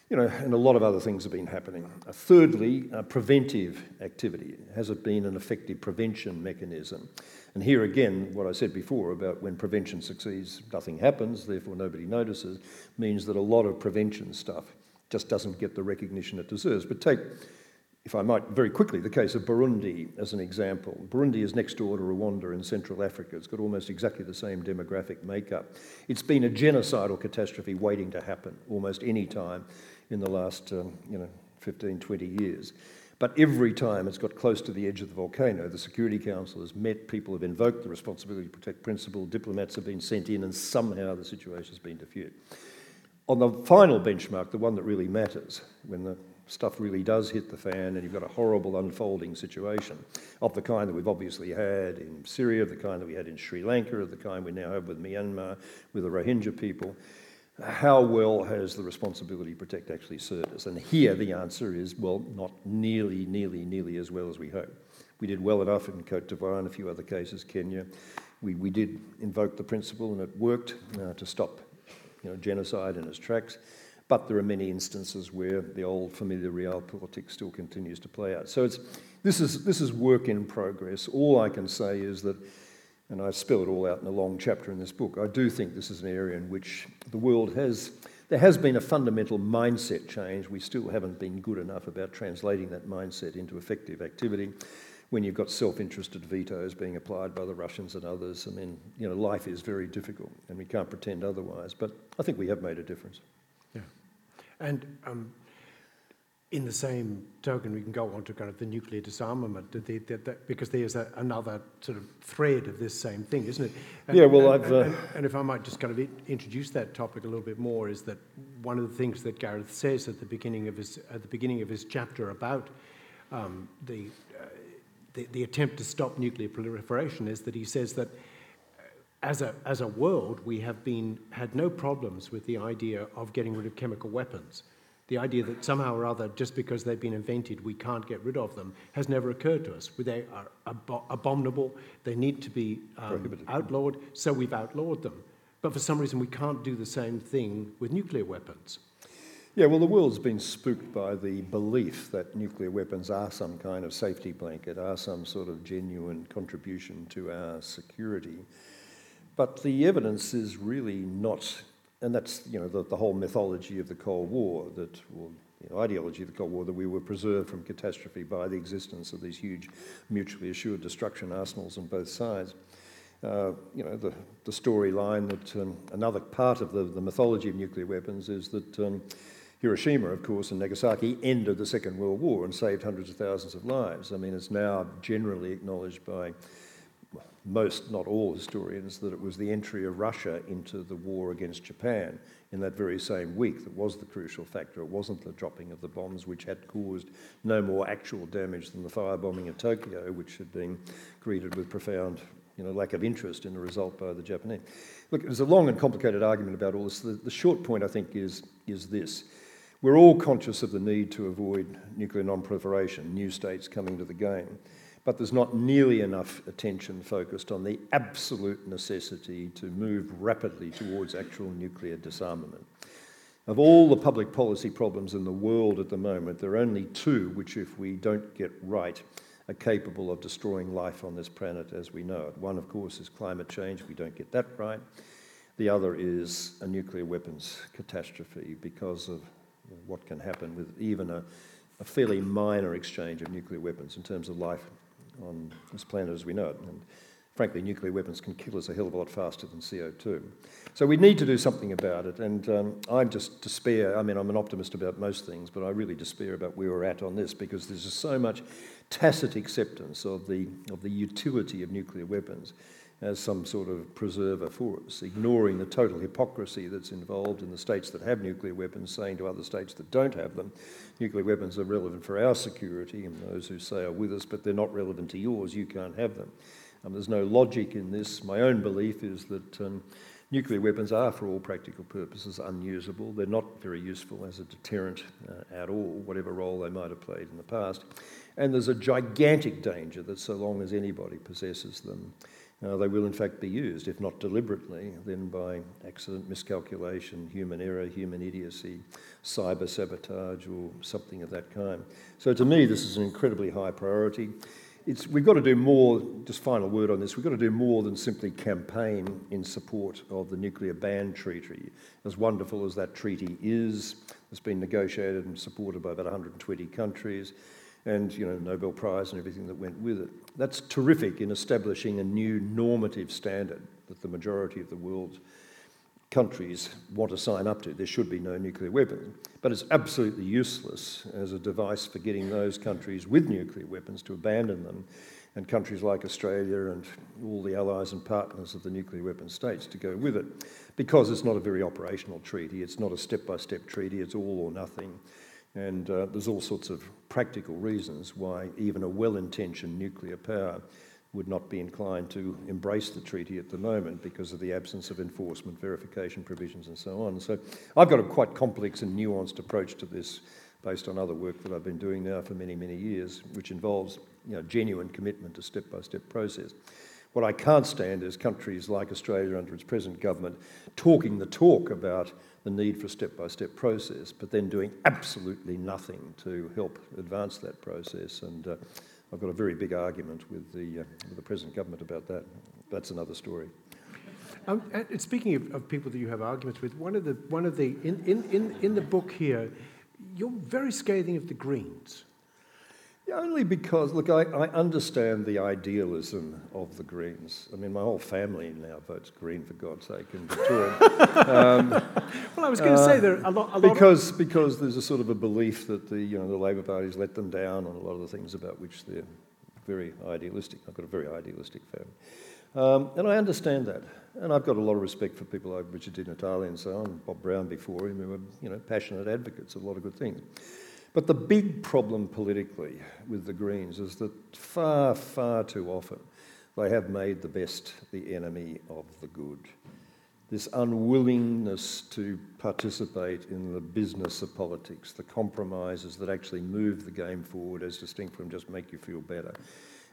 you know, and a lot of other things have been happening. Uh, thirdly, uh, preventive activity. Has it been an effective prevention mechanism? And here again, what I said before about when prevention succeeds, nothing happens, therefore nobody notices, means that a lot of prevention stuff just doesn't get the recognition it deserves. But take, if I might very quickly, the case of Burundi as an example. Burundi is next door to Rwanda in Central Africa. It's got almost exactly the same demographic makeup. It's been a genocidal catastrophe waiting to happen almost any time in the last um, you know, 15, 20 years. But every time it's got close to the edge of the volcano, the Security Council has met, people have invoked the responsibility to protect principle, diplomats have been sent in, and somehow the situation has been diffused. On the final benchmark, the one that really matters, when the stuff really does hit the fan and you've got a horrible unfolding situation of the kind that we've obviously had in Syria, the kind that we had in Sri Lanka, the kind we now have with Myanmar, with the Rohingya people, how well has the responsibility protect actually served us? And here the answer is, well, not nearly, nearly, nearly as well as we hope. We did well enough in Cote d'Ivoire and a few other cases, Kenya. We, we did invoke the principle and it worked uh, to stop you know, genocide in its tracks. But there are many instances where the old familiar realpolitik still continues to play out. So it's, this, is, this is work in progress. All I can say is that and I spell it all out in a long chapter in this book. I do think this is an area in which the world has, there has been a fundamental mindset change. We still haven't been good enough about translating that mindset into effective activity. When you've got self interested vetoes being applied by the Russians and others, I mean, you know, life is very difficult and we can't pretend otherwise. But I think we have made a difference. Yeah. And um, in the same token, we can go on to kind of the nuclear disarmament, the, the, the, because there's a, another sort of thread of this same thing, isn't it? And, yeah, well, and, I've. Uh... And, and, if I might just kind of introduce that topic a little bit more, is that one of the things that Gareth says at the beginning of his at the beginning of his chapter about um, the, the the attempt to stop nuclear proliferation is that he says that uh, as a, as a world, we have been, had no problems with the idea of getting rid of chemical weapons the idea that somehow or other, just because they've been invented, we can't get rid of them, has never occurred to us. They are ab- abominable, they need to be um, outlawed, so we've outlawed them. But for some reason, we can't do the same thing with nuclear weapons. Yeah, well, the world's been spooked by the belief that nuclear weapons are some kind of safety blanket, are some sort of genuine contribution to our security. But the evidence is really not and that's you know the, the whole mythology of the Cold War that well, know, ideology of the Cold War that we were preserved from catastrophe by the existence of these huge mutually assured destruction arsenals on both sides. Uh, you know the, the storyline that um, another part of the, the mythology of nuclear weapons is that um, Hiroshima, of course, and Nagasaki ended the Second World War and saved hundreds of thousands of lives. I mean, it's now generally acknowledged by most, not all historians, that it was the entry of Russia into the war against Japan in that very same week that was the crucial factor. It wasn't the dropping of the bombs, which had caused no more actual damage than the firebombing of Tokyo, which had been greeted with profound you know, lack of interest in the result by the Japanese. Look, there's a long and complicated argument about all this. The, the short point, I think, is, is this. We're all conscious of the need to avoid nuclear non-proliferation, new states coming to the game but there's not nearly enough attention focused on the absolute necessity to move rapidly towards actual nuclear disarmament. Of all the public policy problems in the world at the moment, there are only two which, if we don't get right, are capable of destroying life on this planet as we know it. One, of course, is climate change. We don't get that right. The other is a nuclear weapons catastrophe because of what can happen with even a, a fairly minor exchange of nuclear weapons in terms of life on this planet as we know it. And frankly, nuclear weapons can kill us a hell of a lot faster than CO2. So we need to do something about it. And um, I just despair. I mean, I'm an optimist about most things, but I really despair about where we're at on this because there's just so much tacit acceptance of the, of the utility of nuclear weapons as some sort of preserver for us, ignoring the total hypocrisy that's involved in the states that have nuclear weapons saying to other states that don't have them, nuclear weapons are relevant for our security, and those who say are with us, but they're not relevant to yours, you can't have them. Um, there's no logic in this. My own belief is that um, Nuclear weapons are, for all practical purposes, unusable. They're not very useful as a deterrent uh, at all, whatever role they might have played in the past. And there's a gigantic danger that so long as anybody possesses them, uh, they will in fact be used, if not deliberately, then by accident, miscalculation, human error, human idiocy, cyber sabotage, or something of that kind. So to me, this is an incredibly high priority it's, we've got to do more, just final word on this, we've got to do more than simply campaign in support of the nuclear ban treaty. As wonderful as that treaty is, it's been negotiated and supported by about 120 countries, and you know, Nobel Prize and everything that went with it. That's terrific in establishing a new normative standard that the majority of the world's countries want to sign up to. There should be no nuclear weapons. But it's absolutely useless as a device for getting those countries with nuclear weapons to abandon them, and countries like Australia and all the allies and partners of the nuclear weapon states to go with it, because it's not a very operational treaty. It's not a step by step treaty, it's all or nothing. And uh, there's all sorts of practical reasons why even a well intentioned nuclear power would not be inclined to embrace the treaty at the moment because of the absence of enforcement, verification provisions, and so on. So I've got a quite complex and nuanced approach to this based on other work that I've been doing now for many, many years, which involves you know, genuine commitment to step by step process. What I can't stand is countries like Australia under its present government talking the talk about the need for a step by step process, but then doing absolutely nothing to help advance that process. And uh, I've got a very big argument with the, uh, with the present government about that. That's another story. Um, and speaking of, of, people that you have arguments with, one of the, one of the in, in, in, in the book here, you're very scathing of the Greens. Only because, look, I, I, understand the idealism of the Greens. I mean, my whole family now votes Green, for God's sake, in Victoria. um, well, I was going to uh, say there a lot, a lot because, of... because there's a sort of a belief that the, you know, the Labor Party's let them down on a lot of the things about which they're very idealistic. I've got a very idealistic family. Um, and I understand that. And I've got a lot of respect for people like Richard Di Natale and so on, Bob Brown before him, who were you know, passionate advocates of a lot of good things. But the big problem politically with the Greens is that far, far too often they have made the best the enemy of the good. This unwillingness to participate in the business of politics, the compromises that actually move the game forward as distinct from just make you feel better.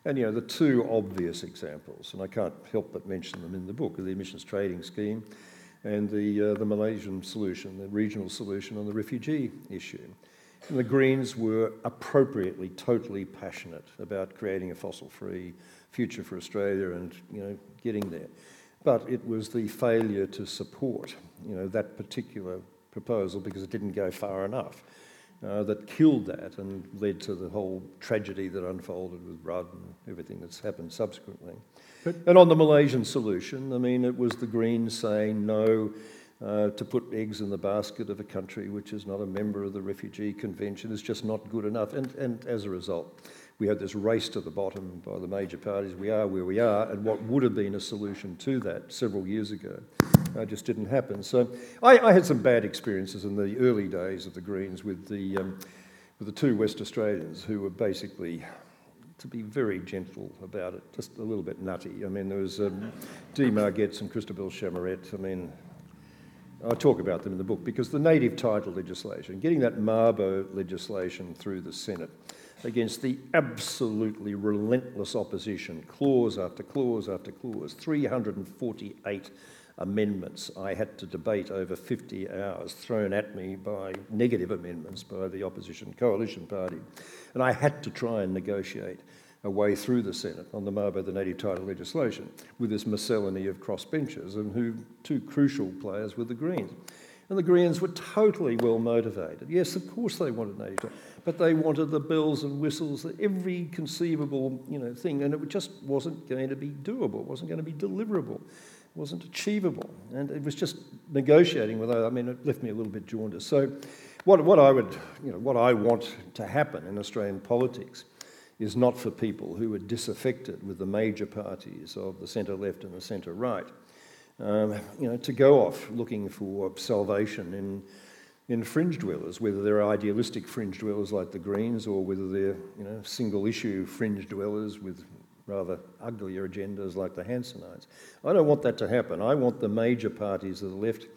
And you know, the two obvious examples, and I can't help but mention them in the book, are the emissions trading scheme and the, uh, the Malaysian solution, the regional solution on the refugee issue. And the Greens were appropriately totally passionate about creating a fossil-free future for Australia and you know getting there. But it was the failure to support you know that particular proposal because it didn't go far enough uh, that killed that and led to the whole tragedy that unfolded with Rudd and everything that's happened subsequently. But, and on the Malaysian solution, I mean, it was the Greens saying no uh, to put eggs in the basket of a country which is not a member of the Refugee Convention is just not good enough. And, and as a result, we had this race to the bottom by the major parties. We are where we are, and what would have been a solution to that several years ago uh, just didn't happen. So I, I, had some bad experiences in the early days of the Greens with the, um, with the two West Australians who were basically to be very gentle about it, just a little bit nutty. I mean, there was um, Dee Margetts and Christabel Chamarette. I mean, I talk about them in the book because the native title legislation, getting that Mabo legislation through the Senate against the absolutely relentless opposition, clause after clause after clause, 348 amendments I had to debate over 50 hours, thrown at me by negative amendments by the opposition coalition party. And I had to try and negotiate a way through the Senate on the Mabo, the native title legislation, with this miscellany of crossbenchers, and who two crucial players were the Greens. And the Greens were totally well motivated. Yes, of course they wanted native title, but they wanted the bells and whistles, every conceivable you know, thing, and it just wasn't going to be doable, it wasn't going to be deliverable, it wasn't achievable. And it was just negotiating with I mean, it left me a little bit jaundiced. So what, what I would, you know, what I want to happen in Australian politics is not for people who are disaffected with the major parties of the centre left and the centre right. Um, you know, to go off looking for salvation in, in fringe dwellers, whether they're idealistic fringe dwellers like the Greens or whether they're you know, single issue fringe dwellers with rather uglier agendas like the Hansonites. I don't want that to happen. I want the major parties of the left,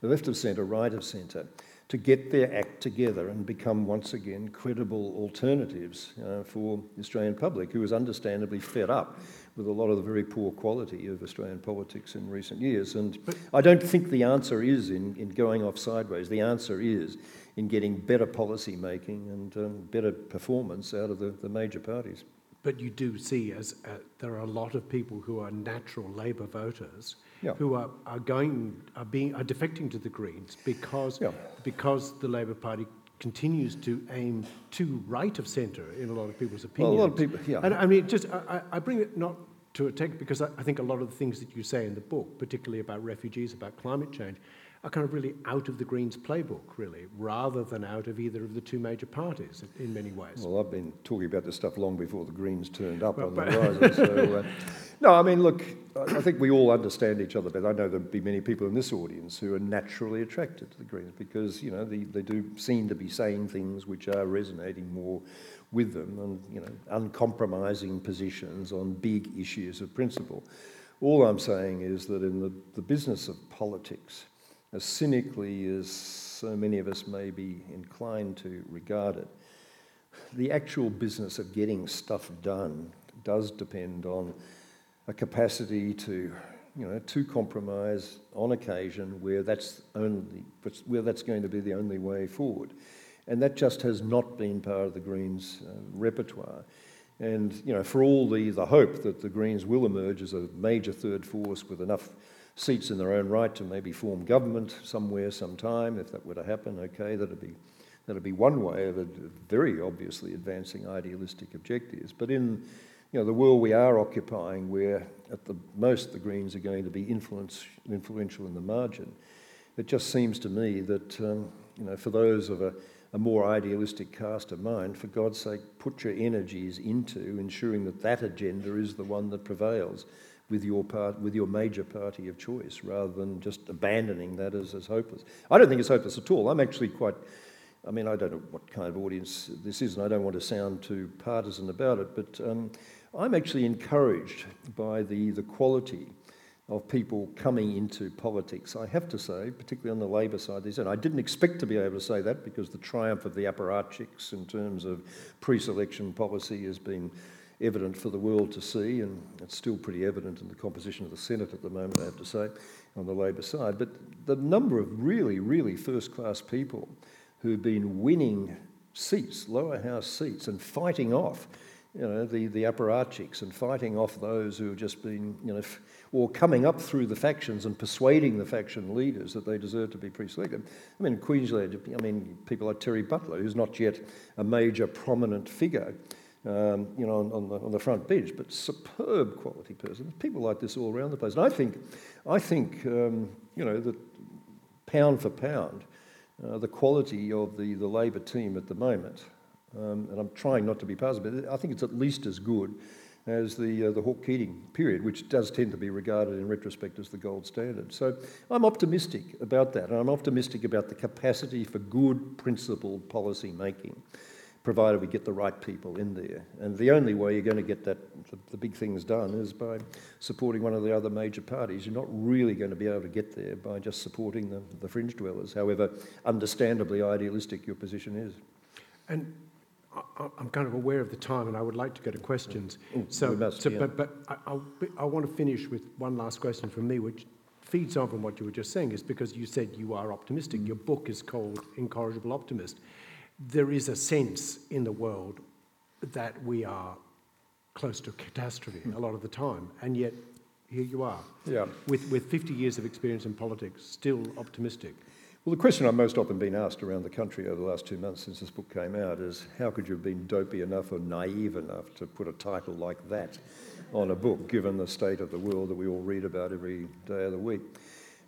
the left of centre, right of centre, to get their act together and become once again credible alternatives uh, for the Australian public, who is understandably fed up with a lot of the very poor quality of Australian politics in recent years. And I don't think the answer is in, in going off sideways. The answer is in getting better policy making and um, better performance out of the, the major parties. But you do see as uh, there are a lot of people who are natural Labor voters Yeah. who are, are going are being are defecting to the Greens because Yeah. because the Labor Party continues to aim too right of centre in a lot of people's Well, a lot of people, yeah. And I mean, just I, I I bring it not to attack because I, I think a lot of the things that you say in the book, particularly about refugees, about climate change, are kind of really out of the Greens playbook, really, rather than out of either of the two major parties in, in many ways. Well, I've been talking about this stuff long before the Greens turned up Well, on the horizon. So, uh, no, I mean, look, I I think we all understand each other, but I know there'll be many people in this audience who are naturally attracted to the Greens because, you know, they, they do seem to be saying things which are resonating more with them and, you know, uncompromising positions on big issues of principle. All I'm saying is that in the, the business of politics, as cynically as so many of us may be inclined to regard it, the actual business of getting stuff done does depend on a capacity to, you know, to compromise on occasion where that's only where that's going to be the only way forward, and that just has not been part of the Greens' uh, repertoire. And you know, for all the, the hope that the Greens will emerge as a major third force with enough seats in their own right to maybe form government somewhere, sometime, if that were to happen, okay, that'd be That'd be one way of very obviously advancing idealistic objectives. But in you know, the world we are occupying, where at the most the Greens are going to be influence, influential in the margin, it just seems to me that um, you know, for those of a, a more idealistic cast of mind, for God's sake, put your energies into ensuring that that agenda is the one that prevails with your part, with your major party of choice, rather than just abandoning that as, as hopeless. I don't think it's hopeless at all. I'm actually quite I mean, I don't know what kind of audience this is, and I don't want to sound too partisan about it, but um, I'm actually encouraged by the, the quality of people coming into politics. I have to say, particularly on the Labor side, they said I didn't expect to be able to say that because the triumph of the apparatchiks in terms of pre-selection policy has been evident for the world to see, and it's still pretty evident in the composition of the Senate at the moment, I have to say, on the Labor side. But the number of really, really first-class people who've been winning seats, lower house seats, and fighting off, you know, the, the apparatchiks and fighting off those who have just been, you know, f- or coming up through the factions and persuading the faction leaders that they deserve to be pre-selected. I mean, Queensland, I mean, people like Terri Butler, who's not yet a major prominent figure, um, you know, on, on, the, on the front bench, but superb quality person. People like this all around the place. And I think, I think, um, you know, that pound for pound, uh, the quality of the, the Labor team at the moment, um, and I'm trying not to be partisan, but I think it's at least as good as the, uh, the Hawke Keating period, which does tend to be regarded in retrospect as the gold standard. So I'm optimistic about that, and I'm optimistic about the capacity for good principled policy making, provided we get the right people in there. And the only way you're going to get that, the, the big things done is by supporting one of the other major parties. You're not really going to be able to get there by just supporting the, the fringe dwellers, however understandably idealistic your position is. And I'm kind of aware of the time, and I would like to go to questions. Oh, So, must, so yeah. but, but I, I want to finish with one last question from me, which feeds on from what you were just saying, is because you said you are optimistic. Mm. Your book is called Incorrigible Optimist. There is a sense in the world that we are close to catastrophe a lot of the time, and yet here you are, Yeah. with, with 50 years of experience in politics, still optimistic. Well, the question I've most often been asked around the country over the last two months since this book came out is how could you have been dopey enough or naive enough to put a title like that on a book, given the state of the world that we all read about every day of the week?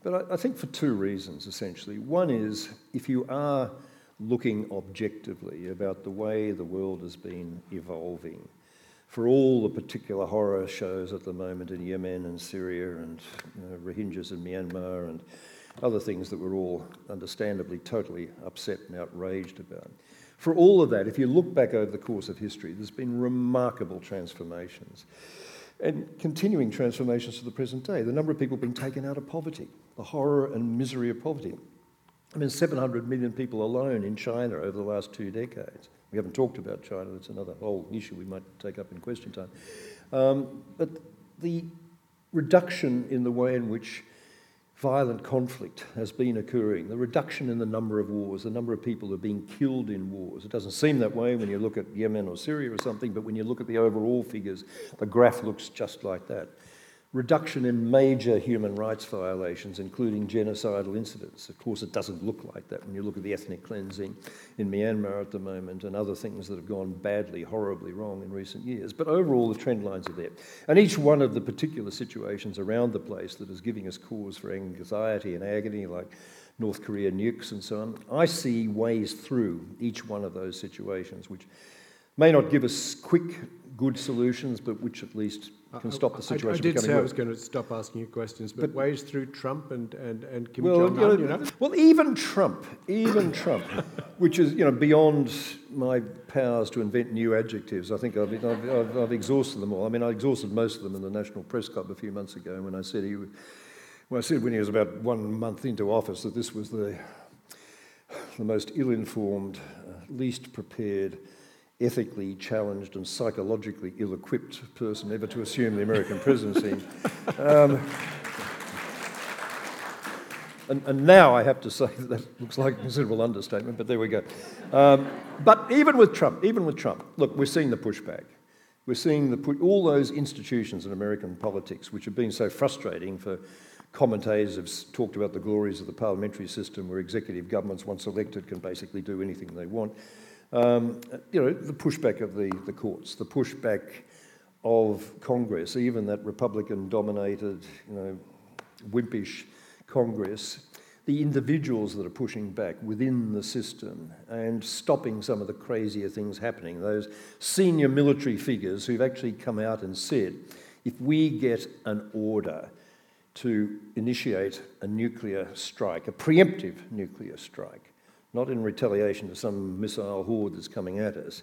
But I, I think for two reasons, essentially. One is if you are looking objectively about the way the world has been evolving, for all the particular horror shows at the moment in Yemen and Syria and Rohingyas in Myanmar and other things that we're all understandably totally upset and outraged about. For all of that, if you look back over the course of history, there's been remarkable transformations and continuing transformations to the present day. The number of people being taken out of poverty, the horror and misery of poverty. I mean, 700 million people alone in China over the last two decades. We haven't talked about China, that's another whole issue we might take up in question time. Um, but the reduction in the way in which violent conflict has been occurring, the reduction in the number of wars, the number of people who are being killed in wars. It doesn't seem that way when you look at Yemen or Syria or something, but when you look at the overall figures, the graph looks just like that reduction in major human rights violations, including genocidal incidents. Of course, it doesn't look like that when you look at the ethnic cleansing in Myanmar at the moment and other things that have gone badly, horribly wrong in recent years. But overall, the trend lines are there. And each one of the particular situations around the place that is giving us cause for anxiety and agony, like North Korea nukes and so on, I see ways through each one of those situations, which may not give us quick, good solutions, but which at least can stop the situation. I, I did say worse. I was going to stop asking you questions, but, but ways through Trump and, and, and Kim well, Jong Un, you know, you know? Well, even Trump, even Trump, which is you know beyond my powers to invent new adjectives. I think I've, I've, I've, I've, exhausted them all. I mean, I exhausted most of them in the National Press Club a few months ago when I said he, when I said when he was about one month into office that this was the the most ill-informed, uh, least prepared ethically challenged and psychologically ill equipped person ever to assume the American presidency. Um, and, and, now I have to say that, that looks like a considerable understatement, but there we go. Um, but even with Trump, even with Trump, look, we're seeing the pushback. We're seeing the all those institutions in American politics, which have been so frustrating for commentators, have talked about the glories of the parliamentary system, where executive governments, once elected, can basically do anything they want. Um, you know, the pushback of the, the courts, the pushback of Congress, even that Republican dominated, you know, wimpish Congress, the individuals that are pushing back within the system and stopping some of the crazier things happening, those senior military figures who've actually come out and said, if we get an order to initiate a nuclear strike, a preemptive nuclear strike, not in retaliation to some missile horde that's coming at us.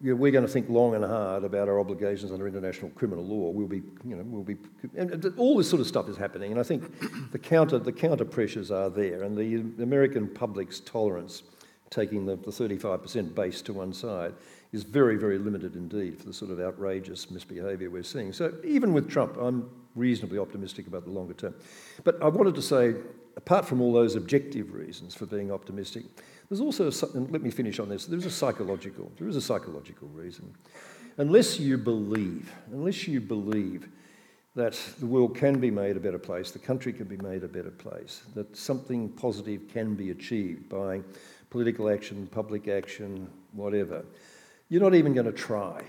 We're going to think long and hard about our obligations under international criminal law. We'll be, you know, we'll be, and all this sort of stuff is happening. And I think the counter, the counter pressures are there, and the American public's tolerance, taking the, the 35% base to one side, is very, very limited indeed for the sort of outrageous misbehaviour we're seeing. So even with Trump, I'm reasonably optimistic about the longer term. But I wanted to say apart from all those objective reasons for being optimistic, there's also, a, and let me finish on this, there's a psychological, there is a psychological reason. Unless you believe, unless you believe that the world can be made a better place, the country can be made a better place, that something positive can be achieved by political action, public action, whatever, you're not even going to try.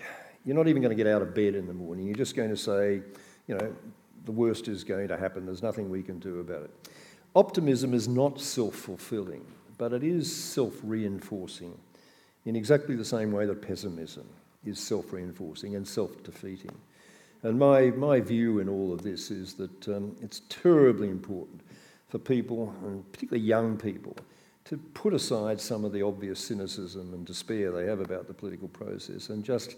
You're not even going to get out of bed in the morning. You're just going to say, you know, the worst is going to happen. There's nothing we can do about it. Optimism is not self fulfilling, but it is self reinforcing in exactly the same way that pessimism is self reinforcing and self defeating. And my, my view in all of this is that um, it's terribly important for people, and particularly young people, to put aside some of the obvious cynicism and despair they have about the political process and just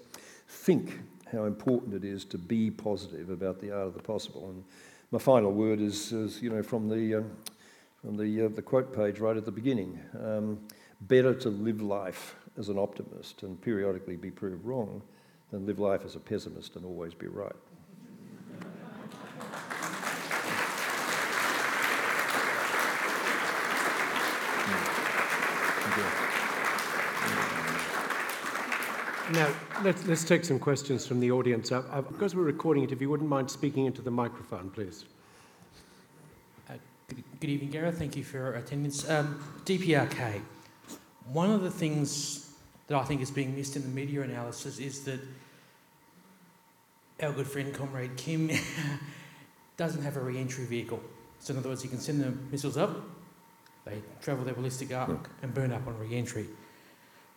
think how important it is to be positive about the art of the possible. And my final word is, is you know, from the, um, from the, uh, the quote page right at the beginning. Um, better to live life as an optimist and periodically be proved wrong than live life as a pessimist and always be right. Now, let's, let's take some questions from the audience. I've, I've, because we're recording it, if you wouldn't mind speaking into the microphone, please. Uh, good, good, evening, Gareth. Thank you for your attendance. Um, DPRK. One of the things that I think is being missed in the media analysis is that our good friend, Comrade Kim, doesn't have a re entry vehicle. So, in other words, you can send the missiles up, they travel their ballistic arc, and burn up on re entry.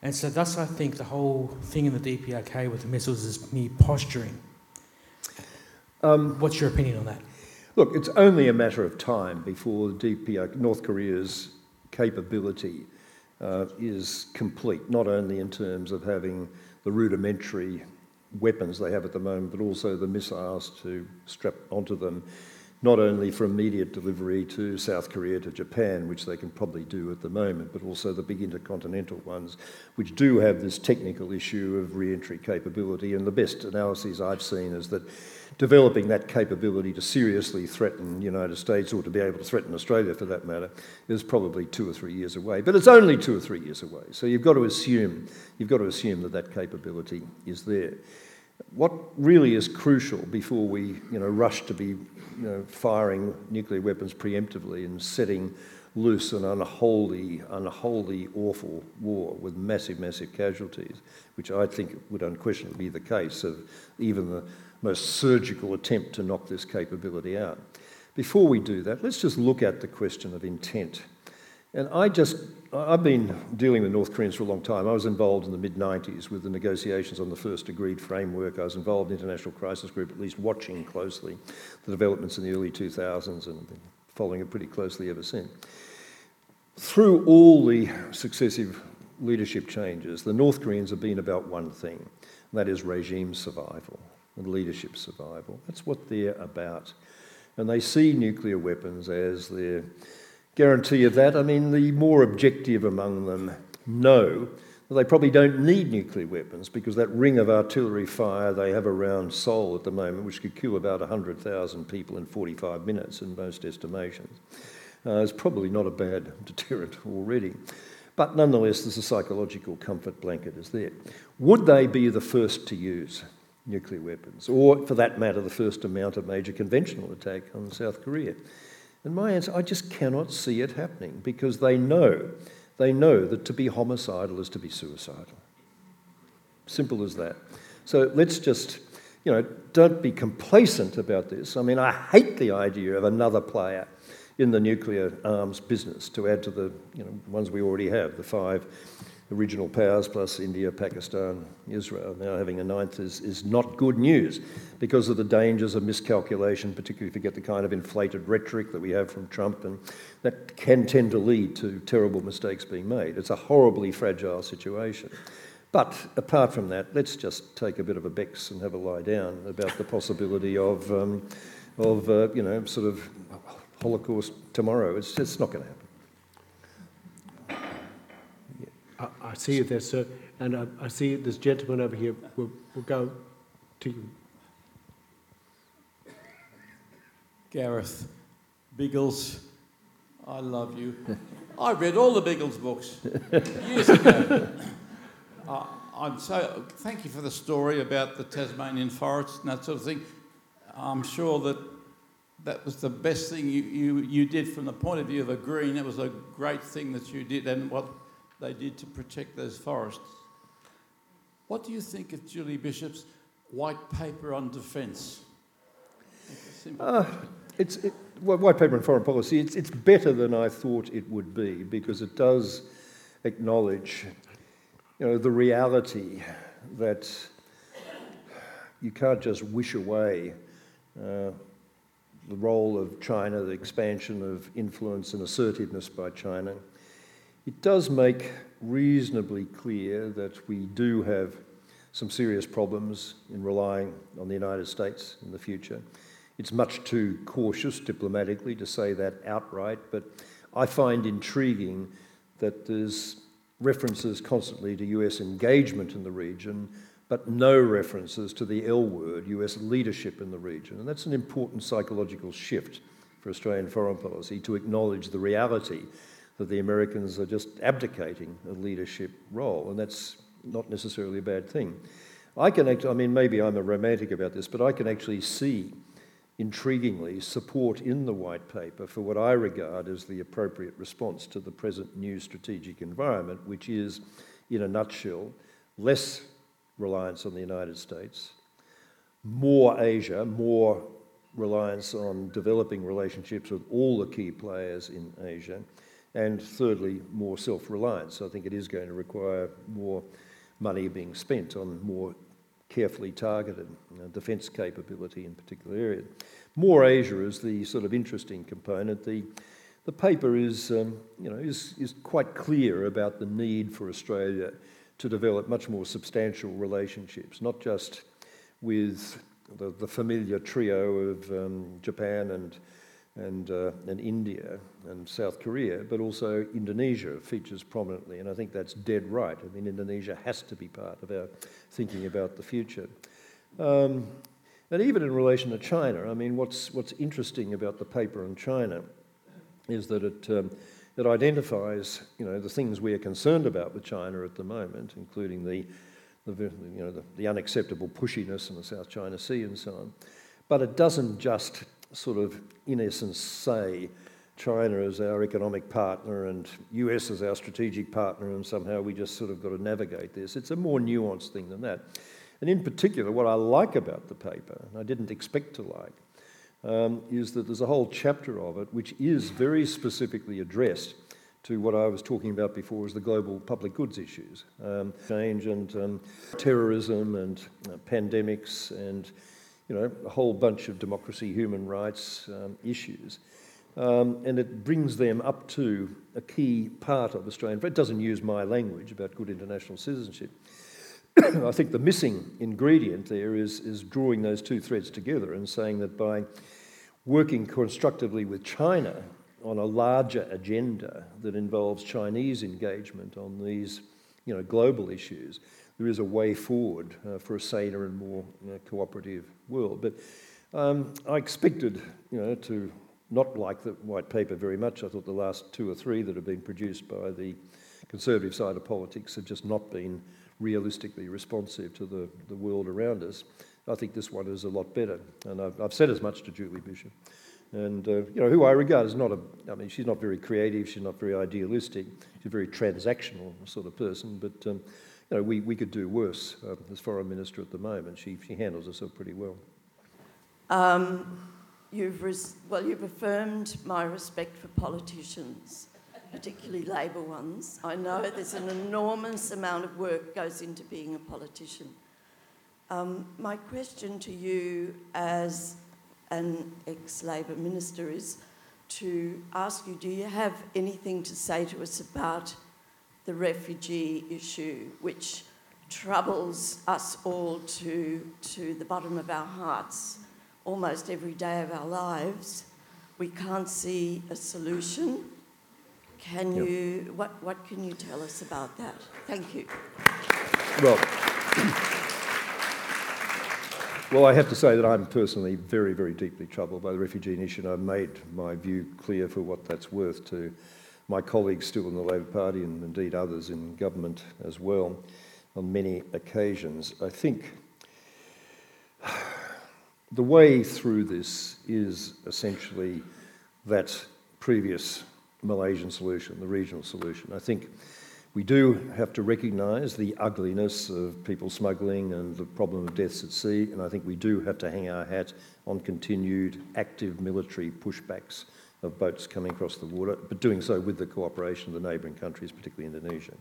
And so, thus, I think the whole thing in the DPRK with the missiles is mere posturing. Um, What's your opinion on that? Look, it's only a matter of time before DPR, North Korea's capability uh, is complete, not only in terms of having the rudimentary weapons they have at the moment, but also the missiles to strap onto them, not only for immediate delivery to South Korea, to Japan, which they can probably do at the moment, but also the big intercontinental ones, which do have this technical issue of re entry capability. And the best analyses I've seen is that developing that capability to seriously threaten the United States or to be able to threaten Australia for that matter is probably two or three years away. But it's only two or three years away. So you've got to assume, you've got to assume that that capability is there. What really is crucial before we you know, rush to be you know, firing nuclear weapons preemptively and setting loose an unholy, unholy, awful war with massive, massive casualties, which I think would unquestionably be the case of even the most surgical attempt to knock this capability out. Before we do that, let's just look at the question of intent. And I just, I've been dealing with North Koreans for a long time. I was involved in the mid 90s with the negotiations on the first agreed framework. I was involved in International Crisis Group, at least watching closely the developments in the early 2000s and following it pretty closely ever since. Through all the successive leadership changes, the North Koreans have been about one thing, and that is regime survival and leadership survival. That's what they're about. And they see nuclear weapons as their guarantee of that. I mean, the more objective among them know that they probably don't need nuclear weapons because that ring of artillery fire they have around Seoul at the moment, which could kill about 100,000 people in 45 minutes in most estimations, uh, is probably not a bad deterrent already. But nonetheless, there's a psychological comfort blanket is there. Would they be the first to use nuclear weapons, or for that matter, the first to mount a major conventional attack on South Korea? And my answer, I just cannot see it happening because they know, they know that to be homicidal is to be suicidal. Simple as that. So let's just, you know, don't be complacent about this. I mean, I hate the idea of another player in the nuclear arms business to add to the you know, ones we already have, the five the regional powers plus India, Pakistan, Israel now having a ninth is, is not good news because of the dangers of miscalculation, particularly if you get the kind of inflated rhetoric that we have from Trump, and that can tend to lead to terrible mistakes being made. It's a horribly fragile situation. But apart from that, let's just take a bit of a bex and have a lie down about the possibility of, um, of uh, you know, sort of Holocaust tomorrow. It's just not going to happen. I, I see you there, sir. And I, I see this gentleman over here. We'll, we'll go to you. Gareth, Biggles, I love you. I read all the Biggles books years ago. uh, I'm so thank you for the story about the Tasmanian forest and that sort of thing. I'm sure that that was the best thing you, you, you did from the point of view of a green. It was a great thing that you did, and what they did to protect those forests. What do you think of Julie Bishop's white paper on defence? Uh, it's it, white paper on foreign policy. It's, it's better than I thought it would be because it does acknowledge, you know, the reality that you can't just wish away uh, the role of China, the expansion of influence and assertiveness by China. It does make reasonably clear that we do have some serious problems in relying on the United States in the future. It's much too cautious diplomatically to say that outright, but I find intriguing that there's references constantly to US engagement in the region, but no references to the L word, US leadership in the region. And that's an important psychological shift for Australian foreign policy to acknowledge the reality that the Americans are just abdicating a leadership role, and that's not necessarily a bad thing. I can actually, I mean, maybe I'm a romantic about this, but I can actually see, intriguingly, support in the white paper for what I regard as the appropriate response to the present new strategic environment, which is, in a nutshell, less reliance on the United States, more Asia, more reliance on developing relationships with all the key players in Asia, and thirdly, more self reliance. I think it is going to require more money being spent on more carefully targeted know, defence capability in particular areas. More Asia is the sort of interesting component. The, the paper is, um, you know, is, is quite clear about the need for Australia to develop much more substantial relationships, not just with the, the familiar trio of um, Japan and, and, uh, and India and South Korea, but also Indonesia features prominently. And I think that's dead right. I mean, Indonesia has to be part of our thinking about the future. Um, and even in relation to China, I mean, what's, what's interesting about the paper on China is that it, um, it identifies, you know, the things we are concerned about with China at the moment, including the, the, you know, the, the unacceptable pushiness in the South China Sea and so on. But it doesn't just sort of, in essence, say China is our economic partner and US is our strategic partner, and somehow we just sort of got to navigate this. It's a more nuanced thing than that. And in particular, what I like about the paper, and I didn't expect to like, um, is that there's a whole chapter of it which is very specifically addressed to what I was talking about before as the global public goods issues, um, change and um, terrorism and uh, pandemics and you know a whole bunch of democracy, human rights um, issues. Um, and it brings them up to a key part of Australian. It doesn't use my language about good international citizenship, I think the missing ingredient there is, is drawing those two threads together and saying that by working constructively with China on a larger agenda that involves Chinese engagement on these you know, global issues, there is a way forward uh, for a saner and more you know, cooperative world. But um, I expected you know, to not like the white paper very much. I thought the last two or three that have been produced by the conservative side of politics have just not been realistically responsive to the, the world around us. I think this one is a lot better. And I've, I've said as much to Julie Bishop. And, uh, you know, who I regard as not a, I mean, she's not very creative, she's not very idealistic, she's a very transactional sort of person, but, um, you know, we, we could do worse uh, as foreign minister at the moment. She, she handles herself pretty well. Um, you've res- well, you've affirmed my respect for politicians particularly Labor ones. I know there's an enormous amount of work goes into being a politician. Um, my question to you as an ex-Labor minister is to ask you, do you have anything to say to us about the refugee issue, which troubles us all to, to the bottom of our hearts almost every day of our lives? We can't see a solution. Can yep. you, what, what can you tell us about that? Thank you. Well, well, I have to say that I'm personally very, very deeply troubled by the refugee issue, and I've made my view clear for what that's worth to my colleagues still in the Labor Party and indeed others in government as well on many occasions. I think the way through this is essentially that previous Malaysian solution, the regional solution. I think we do have to recognise the ugliness of people smuggling and the problem of deaths at sea, and I think we do have to hang our hat on continued active military pushbacks of boats coming across the water, but doing so with the cooperation of the neighbouring countries, particularly Indonesia.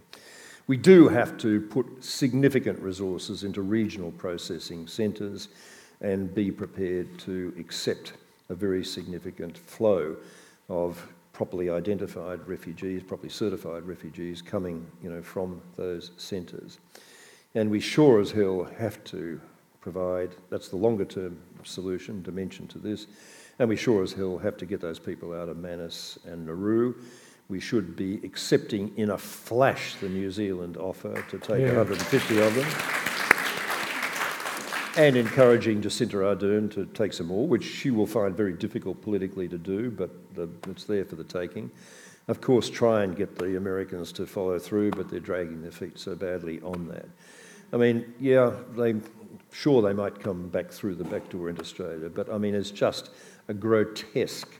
We do have to put significant resources into regional processing centres and be prepared to accept a very significant flow of properly identified refugees, properly certified refugees coming you know, from those centres. And we sure as hell have to provide, that's the longer term solution, dimension to this, and we sure as hell have to get those people out of Manus and Nauru. We should be accepting in a flash the New Zealand offer to take yeah. 150 of them and encouraging Jacinda Ardern to take some more, which she will find very difficult politically to do, but the, it's there for the taking. Of course, try and get the Americans to follow through, but they're dragging their feet so badly on that. I mean, yeah, they sure they might come back through the back door into Australia, but I mean, it's just a grotesque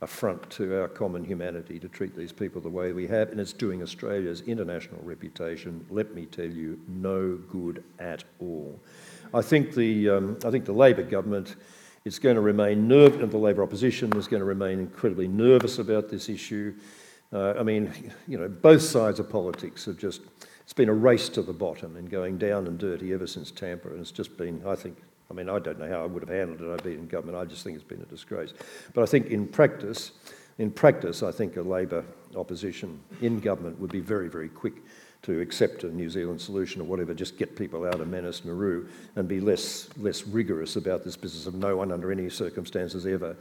affront to our common humanity to treat these people the way we have, and it's doing Australia's international reputation, let me tell you, no good at all. I think the, um, I think the Labor government is going to remain nervous, and the Labor opposition is going to remain incredibly nervous about this issue. Uh, I mean, you know, both sides of politics have just, it's been a race to the bottom and going down and dirty ever since Tampa, and it's just been, I think, I mean, I don't know how I would have handled it. If I've been in government. I just think it's been a disgrace. But I think in practice, In practice, I think a Labor opposition in government would be very, very quick to accept a New Zealand solution or whatever, just get people out of Manus Nauru and be less, less rigorous about this business of no one under any circumstances ever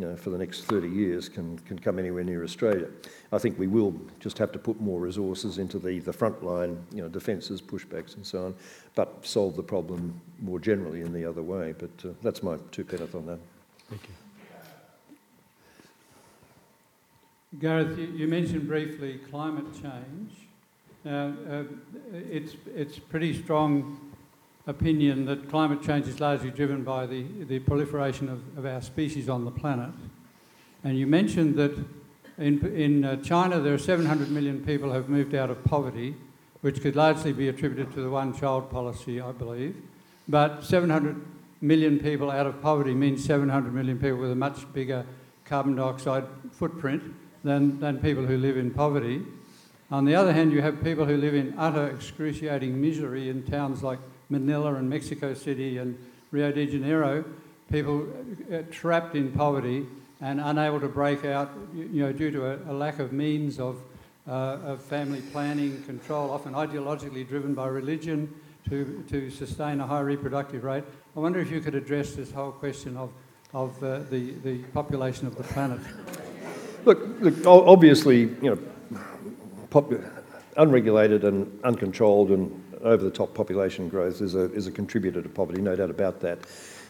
you know, for the next 30 years can, can come anywhere near Australia. I think we will just have to put more resources into the, the front line, you know, defences, pushbacks and so on, but solve the problem more generally in the other way. But uh, that's my two penneth on that. Thank you. Gareth, you, you mentioned briefly climate change. Now, uh, it's, it's pretty strong opinion that climate change is largely driven by the, the proliferation of, of our species on the planet. And you mentioned that in, in uh, China there are 700 million people who have moved out of poverty, which could largely be attributed to the one child policy, I believe. But 700 million people out of poverty means 700 million people with a much bigger carbon dioxide footprint than, than people who live in poverty. On the other hand, you have people who live in utter excruciating misery in towns like Manila and Mexico City and Rio de Janeiro, people uh, trapped in poverty and unable to break out, you know, due to a, a lack of means of, uh, of family planning, control, often ideologically driven by religion to, to sustain a high reproductive rate. I wonder if you could address this whole question of, of uh, the, the population of the planet. Look, look obviously, you know, unregulated and uncontrolled and over the top population growth is a, is a contributor to poverty, no doubt about that.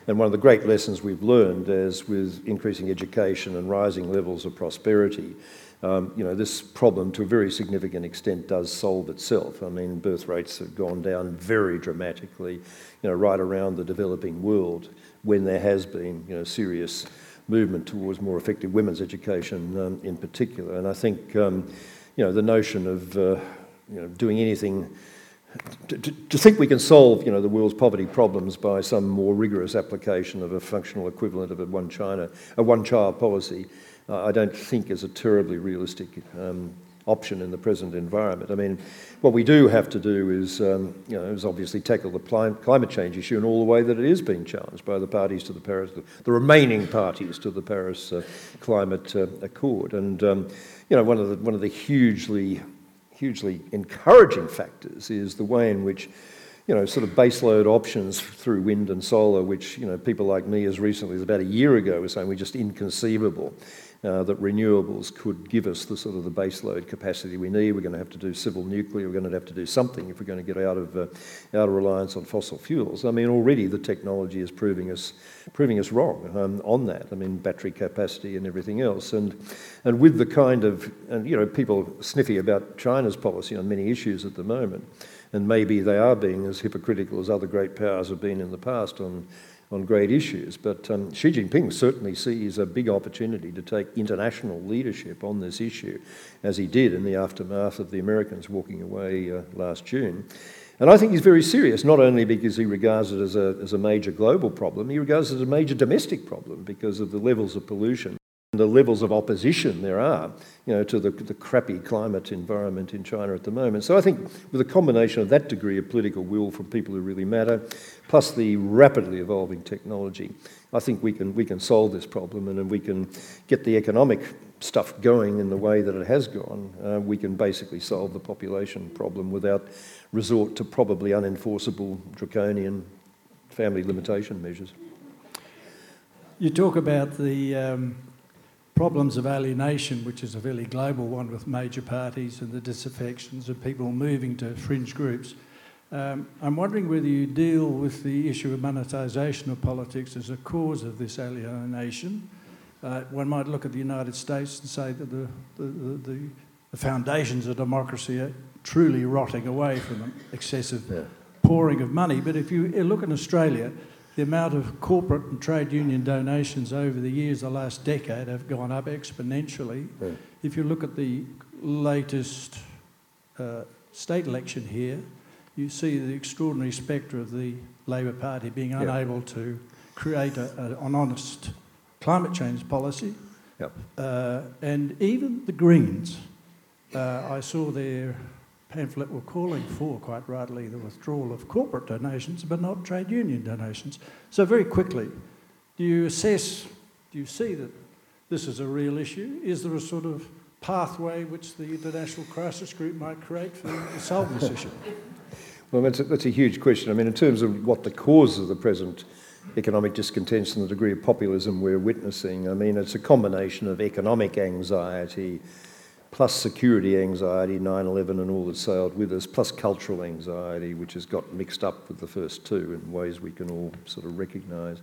And one of the great lessons we've learned is with increasing education and rising levels of prosperity, um, you know, this problem to a very significant extent does solve itself. I mean, birth rates have gone down very dramatically, you know, right around the developing world when there has been, you know, serious movement towards more effective women's education um, in particular. And I think, um, you know, the notion of, uh, you know, doing anything to, to, think we can solve you know, the world's poverty problems by some more rigorous application of a functional equivalent of a one China, a one child policy, uh, I don't think is a terribly realistic um, option in the present environment. I mean, what we do have to do is, um, you know, is obviously tackle the climate change issue in all the way that it is being challenged by the parties to the Paris, the, the remaining parties to the Paris uh, Climate uh, Accord. And, um, you know, one of the, one of the hugely hugely encouraging factors is the way in which, you know, sort of baseload options through wind and solar, which, you know, people like me as recently as about a year ago were saying were just inconceivable. Uh, that renewables could give us the sort of the baseload capacity we need. We're going to have to do civil nuclear. We're going to have to do something if we're going to get out of uh, out of reliance on fossil fuels. I mean, already the technology is proving us proving us wrong um, on that. I mean, battery capacity and everything else. And and with the kind of and you know people sniffy about China's policy on many issues at the moment, and maybe they are being as hypocritical as other great powers have been in the past on on great issues. But um, Xi Jinping certainly sees a big opportunity to take international leadership on this issue, as he did in the aftermath of the Americans walking away uh, last June. And I think he's very serious, not only because he regards it as a, as a major global problem, he regards it as a major domestic problem because of the levels of pollution the levels of opposition there are, you know, to the, the crappy climate environment in China at the moment. So I think with a combination of that degree of political will from people who really matter, plus the rapidly evolving technology, I think we can we can solve this problem, and we can get the economic stuff going in the way that it has gone. Uh, we can basically solve the population problem without resort to probably unenforceable draconian family limitation measures. You talk about the um, problems of alienation, which is a fairly global one with major parties and the disaffections of people moving to fringe groups. Um, I'm wondering whether you deal with the issue of monetisation of politics as a cause of this alienation. Uh, one might look at the United States and say that the, the, the, the foundations of democracy are truly rotting away from excessive yeah. pouring of money. But if you look in Australia, the amount of corporate and trade union donations over the years, the last decade, have gone up exponentially. Yeah. If you look at the latest uh, state election here, you see the extraordinary spectre of the Labor Party being yeah. unable to create a, a, an honest climate change policy. Yep. Uh, and even the Greens, uh, I saw their pamphlet were calling for, quite rightly, the withdrawal of corporate donations, but not trade union donations. So, very quickly, do you assess, do you see that this is a real issue? Is there a sort of pathway which the International Crisis Group might create for solving this issue? Well, that's a, that's a huge question. I mean, in terms of what the cause of the present economic discontent and the degree of populism we're witnessing, I mean, it's a combination of economic anxiety, plus security anxiety, 9 11 and all that sailed with us, plus cultural anxiety, which has got mixed up with the first two in ways we can all sort of recognise.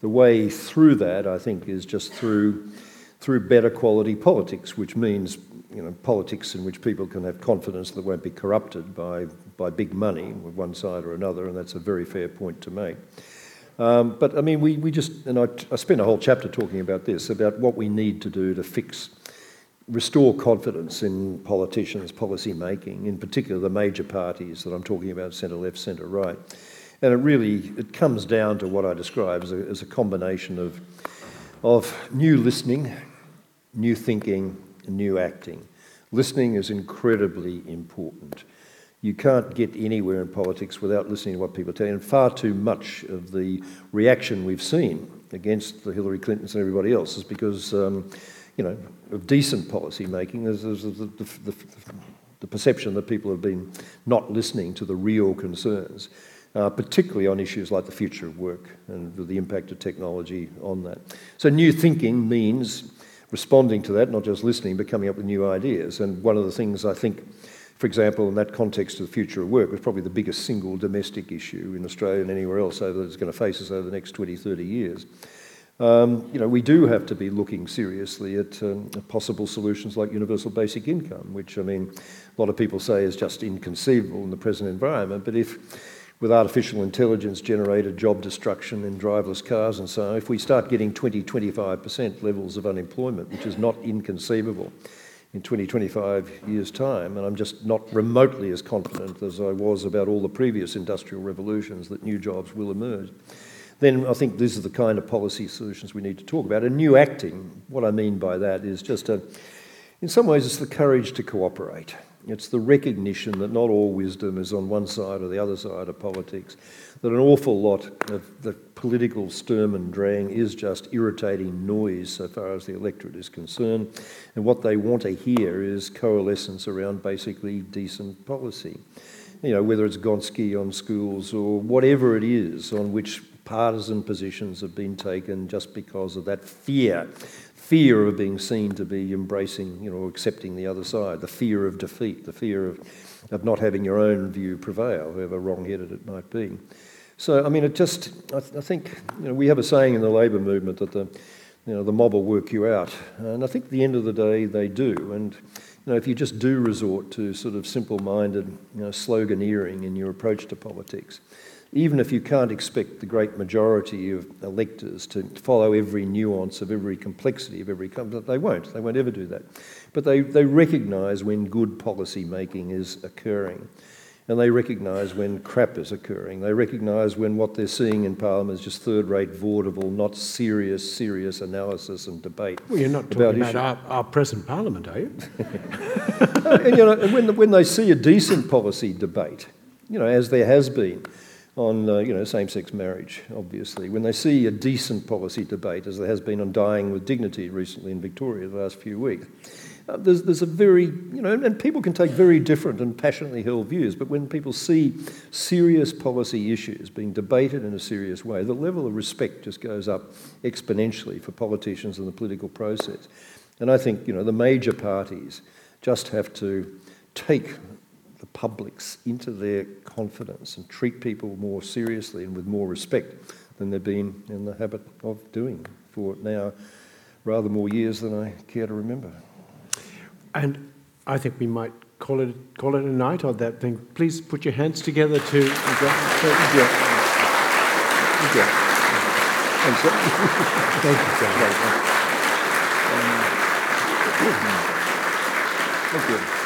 The way through that, I think, is just through, through better quality politics, which means you know, politics in which people can have confidence that won't be corrupted by, by big money with one side or another, and that's a very fair point to make. Um, but I mean, we, we just, and I, I spent a whole chapter talking about this, about what we need to do to fix restore confidence in politicians' policy making, in particular the major parties that I'm talking about, centre left, centre right. And it really it comes down to what I describe as a, as a combination of, of new listening, new thinking, new acting. Listening is incredibly important. You can't get anywhere in politics without listening to what people tell you. And far too much of the reaction we've seen against the Hillary Clintons and everybody else is because um, you know, of decent policy making. There's the, the, the, the, perception that people have been not listening to the real concerns, uh, particularly on issues like the future of work and the impact of technology on that. So, new thinking means responding to that, not just listening, but coming up with new ideas. And one of the things I think, for example, in that context of the future of work, was probably the biggest single domestic issue in Australia and anywhere else over that's going to face us over the next 20, 30 years. Um, you know, we do have to be looking seriously at um, possible solutions like universal basic income, which I mean, a lot of people say is just inconceivable in the present environment. But if, with artificial intelligence generated job destruction in driverless cars and so on, if we start getting 20, 25% levels of unemployment, which is not inconceivable in 20, 25 years' time, and I'm just not remotely as confident as I was about all the previous industrial revolutions that new jobs will emerge then I think these are the kind of policy solutions we need to talk about. And new acting, what I mean by that is just a, in some ways, it's the courage to cooperate. It's the recognition that not all wisdom is on one side or the other side of politics, that an awful lot of the political sturm and drang is just irritating noise so far as the electorate is concerned. And what they want to hear is coalescence around basically decent policy. You know, whether it's Gonski on schools or whatever it is on which partisan positions have been taken just because of that fear fear of being seen to be embracing, you know, accepting the other side, the fear of defeat, the fear of, of not having your own view prevail, however wrong-headed it might be. So, I mean, it just, I, th- I think, you know, we have a saying in the labour movement that the, you know, the mob will work you out. And I think at the end of the day, they do. And, you know, if you just do resort to sort of simple-minded, you know, sloganeering in your approach to politics, even if you can't expect the great majority of electors to follow every nuance of every complexity of every company, they won't. They won't ever do that. But they, they recognise when good policy making is occurring. And they recognise when crap is occurring. They recognise when what they're seeing in Parliament is just third rate, vaudeville, not serious, serious analysis and debate. Well, you're not talking about, about our, our, present Parliament, are you? and, you know, when, when they see a decent policy debate, you know, as there has been, on uh, you know, same-sex marriage, obviously. When they see a decent policy debate, as there has been on dying with dignity recently in Victoria the last few weeks, uh, there's, there's a very, you know, and people can take very different and passionately held views, but when people see serious policy issues being debated in a serious way, the level of respect just goes up exponentially for politicians and the political process. And I think, you know, the major parties just have to take publics into their confidence and treat people more seriously and with more respect than they've been in the habit of doing for now rather more years than I care to remember. And I think we might call it call it a night on that thing. Please put your hands together to. Thank you. Thank you.